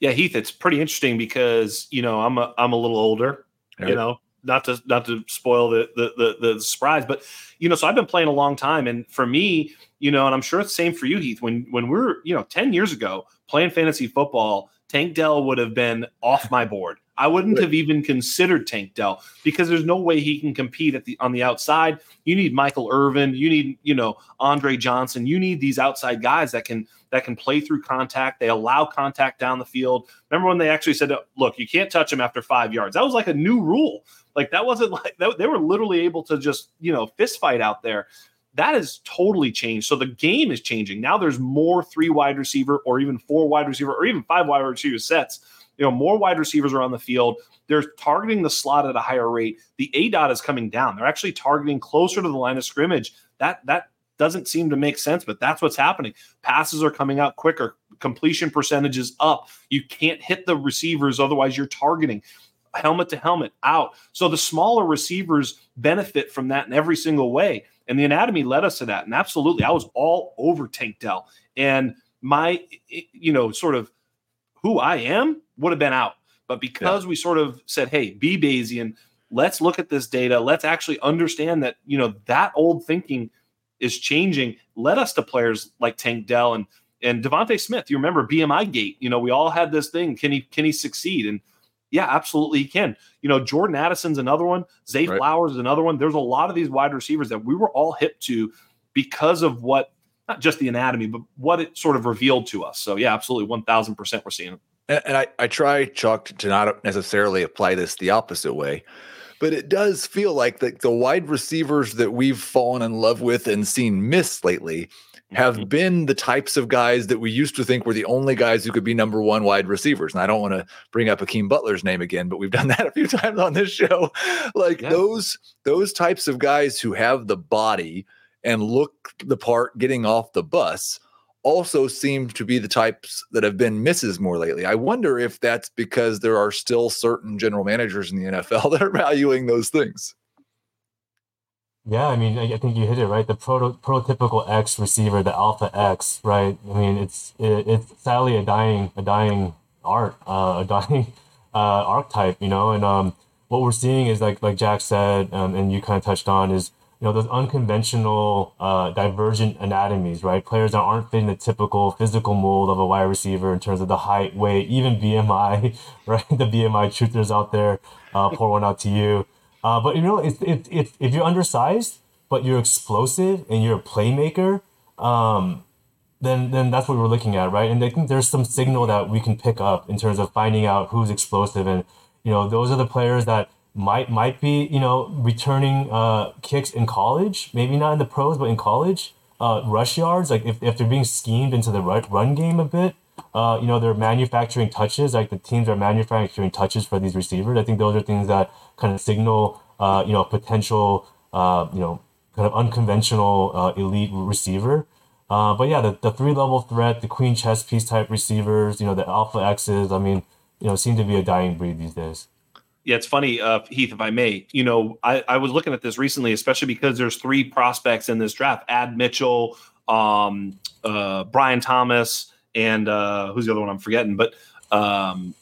Yeah, Heath, it's pretty interesting because you know I'm a I'm a little older, you know, not to not to spoil the, the the the surprise, but you know, so I've been playing a long time, and for me, you know, and I'm sure it's the same for you, Heath. When when we're you know ten years ago playing fantasy football, Tank Dell would have been off my board. I wouldn't right. have even considered Tank Dell because there's no way he can compete at the on the outside. You need Michael Irvin, you need, you know, Andre Johnson, you need these outside guys that can that can play through contact. They allow contact down the field. Remember when they actually said, "Look, you can't touch him after 5 yards." That was like a new rule. Like that wasn't [LAUGHS] like that, they were literally able to just, you know, fist fight out there that has totally changed. So the game is changing. Now there's more three wide receiver or even four wide receiver or even five wide receiver sets. You know, more wide receivers are on the field. They're targeting the slot at a higher rate. The aDOT is coming down. They're actually targeting closer to the line of scrimmage. That that doesn't seem to make sense, but that's what's happening. Passes are coming out quicker. Completion percentage is up. You can't hit the receivers, otherwise you're targeting helmet to helmet out. So the smaller receivers benefit from that in every single way. And the anatomy led us to that. And absolutely, I was all over Tank Dell. And my, you know, sort of who I am would have been out. But because yeah. we sort of said, hey, be Bayesian, let's look at this data. Let's actually understand that, you know, that old thinking is changing, led us to players like Tank Dell and and DeVonta Smith. You remember BMI gate, you know, we all had this thing. Can he can he succeed? And yeah, absolutely he can. You know, Jordan Addison's another one. Zay right. Flowers is another one. There's a lot of these wide receivers that we were all hip to because of what not just the anatomy, but what it sort of revealed to us. So yeah, absolutely, one thousand percent, we're seeing it. And, and I I try Chalk to not necessarily apply this the opposite way, but it does feel like the, the wide receivers that we've fallen in love with and seen miss lately have been the types of guys that we used to think were the only guys who could be number one wide receivers. And I don't want to bring up Hakeem Butler's name again, but we've done [LAUGHS] that a few times on this show. [LAUGHS] Like yeah. those those types of guys who have the body and look the part getting off the bus also seem to be the types that have been misses more lately. I wonder if that's because there are still certain general managers in the NFL [LAUGHS] that are valuing those things. Yeah, I mean, I think you hit it right. The proto- prototypical X receiver, the Alpha X, right? I mean, it's it, it's sadly a dying a dying art, uh, a dying [LAUGHS] uh, archetype, you know. And um, what we're seeing is like like Jack said, um, and you kind of touched on is you know those unconventional, uh, divergent anatomies, right? Players that aren't fitting the typical physical mold of a wide receiver in terms of the height, weight, even BMI, [LAUGHS] right? The BMI truthers out there, uh, pour one out to you. Uh, but you know, if, if, if, if you're undersized, but you're explosive and you're a playmaker, um, then then that's what we're looking at, right? And I think there's some signal that we can pick up in terms of finding out who's explosive, and you know, those are the players that might might be you know returning uh, kicks in college, maybe not in the pros, but in college. Uh, rush yards, like if, if they're being schemed into the run game a bit, uh, you know, they're manufacturing touches, like the teams are manufacturing touches for these receivers. I think those are things that kind of signal, uh, you know, potential, uh, you know, kind of unconventional uh, elite receiver. Uh, but yeah, the, the three level threat, the queen chess piece type receivers, you know, the alpha X's, I mean, you know, seem to be a dying breed these days. Yeah, it's funny, uh, Heath, if I may. You know, I, I was looking at this recently, especially because there's three prospects in this draft Ad Mitchell, um, uh, Brian Thomas, and uh, who's the other one I'm forgetting? But um,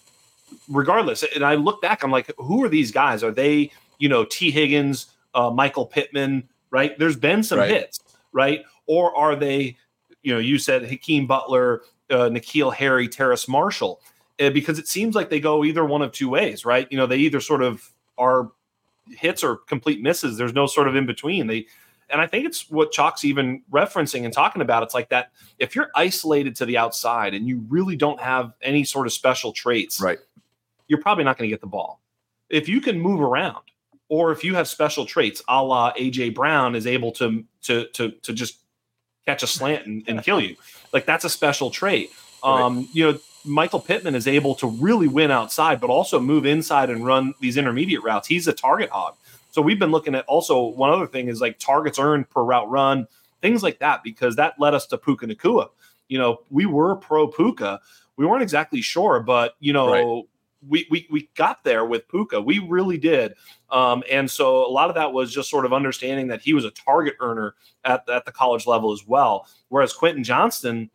regardless, and I look back, I'm like, who are these guys? Are they, you know, Tee Higgins, uh, Michael Pittman, right? There's been some right. hits, right? Or are they, you know, you said Hakeem Butler, uh, N'Keal Harry, Terrace Marshall, uh, because it seems like they go either one of two ways, right? You know, they either sort of are hits or complete misses. There's no sort of in between. They and I think it's what Chalk's even referencing and talking about. It's like that if you're isolated to the outside and you really don't have any sort of special traits, right? You're probably not going to get the ball. If you can move around, or if you have special traits, a la AJ Brown is able to to to to just catch a slant and, and kill you, like that's a special trait. Um, right. You know, Michael Pittman is able to really win outside, but also move inside and run these intermediate routes. He's a target hog. So we've been looking at also one other thing is like targets earned per route run, things like that, because that led us to Puka Nacua. You know, we were pro Puka. We weren't exactly sure, but you know, right. we, we we got there with Puka. We really did. Um, and so a lot of that was just sort of understanding that he was a target earner at, at the college level as well. Whereas Quentin Johnston,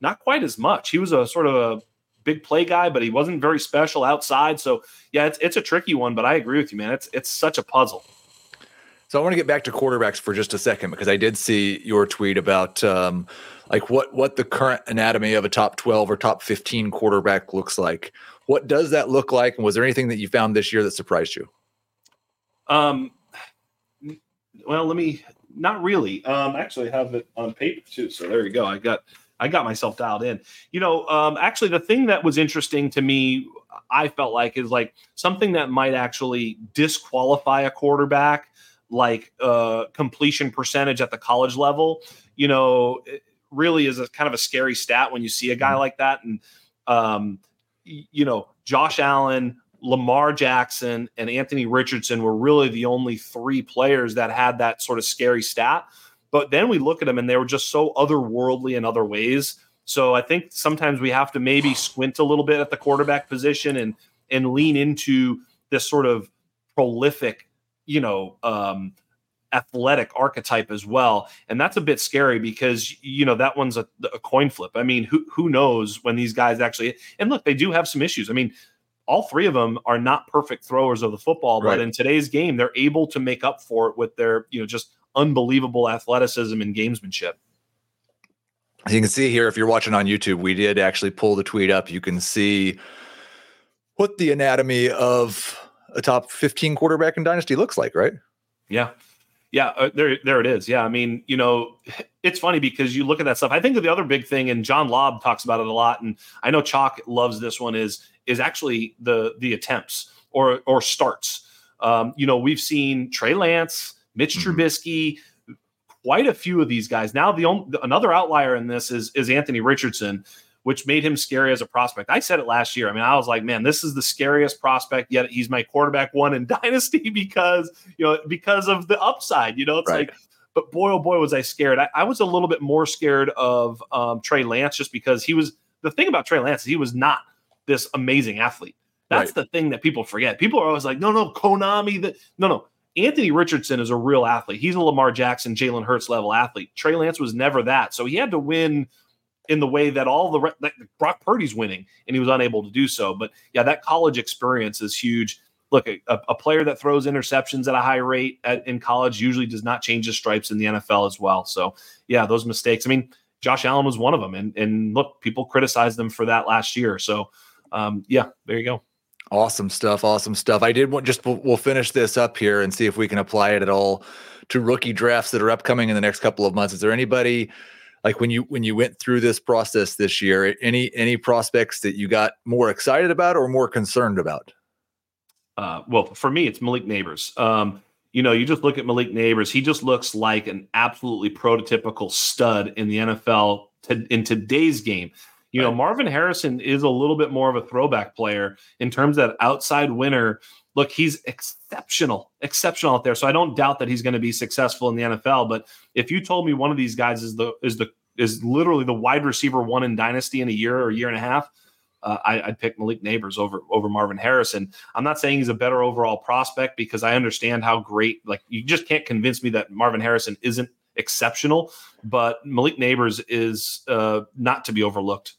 not quite as much. He was a sort of a big play guy, but he wasn't very special outside. So yeah, it's it's a tricky one, but I agree with you, man. It's it's such a puzzle. So I want to get back to quarterbacks for just a second because I did see your tweet about um, like what what the current anatomy of a top 12 or top 15 quarterback looks like. What does that look like? And was there anything that you found this year that surprised you? Um, well, let me not really. Um, actually, have it on paper too. So there you go. I got I got myself dialed in. You know, um, actually, the thing that was interesting to me, I felt like, is like something that might actually disqualify a quarterback, like uh, completion percentage at the college level. You know, really is a kind of a scary stat when you see a guy mm-hmm. like that. And um, you know, Josh Allen, Lamar Jackson, and Anthony Richardson were really the only three players that had that sort of scary stat. But then we look at them and they were just so otherworldly in other ways. So I think sometimes we have to maybe squint a little bit at the quarterback position and and lean into this sort of prolific, you know, um, athletic archetype as well. And that's a bit scary because you know that one's a, a coin flip. I mean, who who knows when these guys actually and look, they do have some issues. I mean, all three of them are not perfect throwers of the football, right. but in today's game, they're able to make up for it with their, you know, just unbelievable athleticism and gamesmanship. As You can see here, if you're watching on YouTube, we did actually pull the tweet up. You can see what the anatomy of a top 15 quarterback in Dynasty looks like, right? Yeah. Yeah, uh, there, there it is. Yeah, I mean, you know, it's funny because you look at that stuff. I think the other big thing, and John Lobb talks about it a lot, and I know Chalk loves this one is is actually the the attempts or or starts. Um, you know, we've seen Trey Lance, Mitch mm-hmm. Trubisky, quite a few of these guys. Now, the only, another outlier in this is is Anthony Richardson, which made him scary as a prospect. I said it last year. I mean, I was like, man, this is the scariest prospect yet. He's my quarterback one in [LAUGHS] Dynasty because you know because of the upside. You know, it's right. like. But boy, oh boy, was I scared. I, I was a little bit more scared of um, Trey Lance just because he was the thing about Trey Lance is he was not this amazing athlete. That's right. the thing that people forget. People are always like, no, no, Konami. No, no. Anthony Richardson is a real athlete. He's a Lamar Jackson, Jalen Hurts level athlete. Trey Lance was never that. So he had to win in the way that all the like Brock Purdy's winning, and he was unable to do so. But yeah, that college experience is huge. Look, a, a player that throws interceptions at a high rate at, in college usually does not change his stripes in the NFL as well. So yeah, those mistakes. I mean, Josh Allen was one of them, and and look, people criticized them for that last year. So um, yeah, there you go. Awesome stuff. Awesome stuff. I did want just we'll, finish this up here and see if we can apply it at all to rookie drafts that are upcoming in the next couple of months. Is there anybody like when you when you went through this process this year, any any prospects that you got more excited about or more concerned about? Uh, well, for me, it's Malik Nabers. Um, you know, you just look at Malik Nabers. he just looks like an absolutely prototypical stud in the NFL to, in today's game. You know, Marvin Harrison is a little bit more of a throwback player in terms of that outside winner. Look, he's exceptional, exceptional out there. So I don't doubt that he's going to be successful in the NFL. But if you told me one of these guys is the is the is literally the wide receiver one in dynasty in a year or a year and a half, uh, I, would pick Malik Nabers over over Marvin Harrison. I'm not saying he's a better overall prospect because I understand how great. Like you just can't convince me that Marvin Harrison isn't exceptional, but Malik Nabers is uh, not to be overlooked.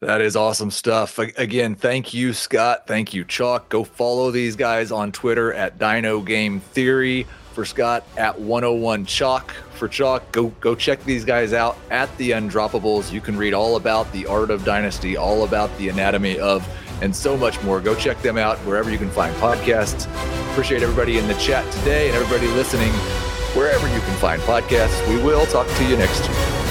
That is awesome stuff. Again, thank you, Scott. Thank you, Chalk. Go follow these guys on Twitter at Dino Game Theory. For Scott at 101 Chalk. For Chalk, go go check these guys out at the Undroppables. You can read all about the art of dynasty, all about the anatomy of, and so much more. Go check them out wherever you can find podcasts. Appreciate everybody in the chat today and everybody listening wherever you can find podcasts. We will talk to you next.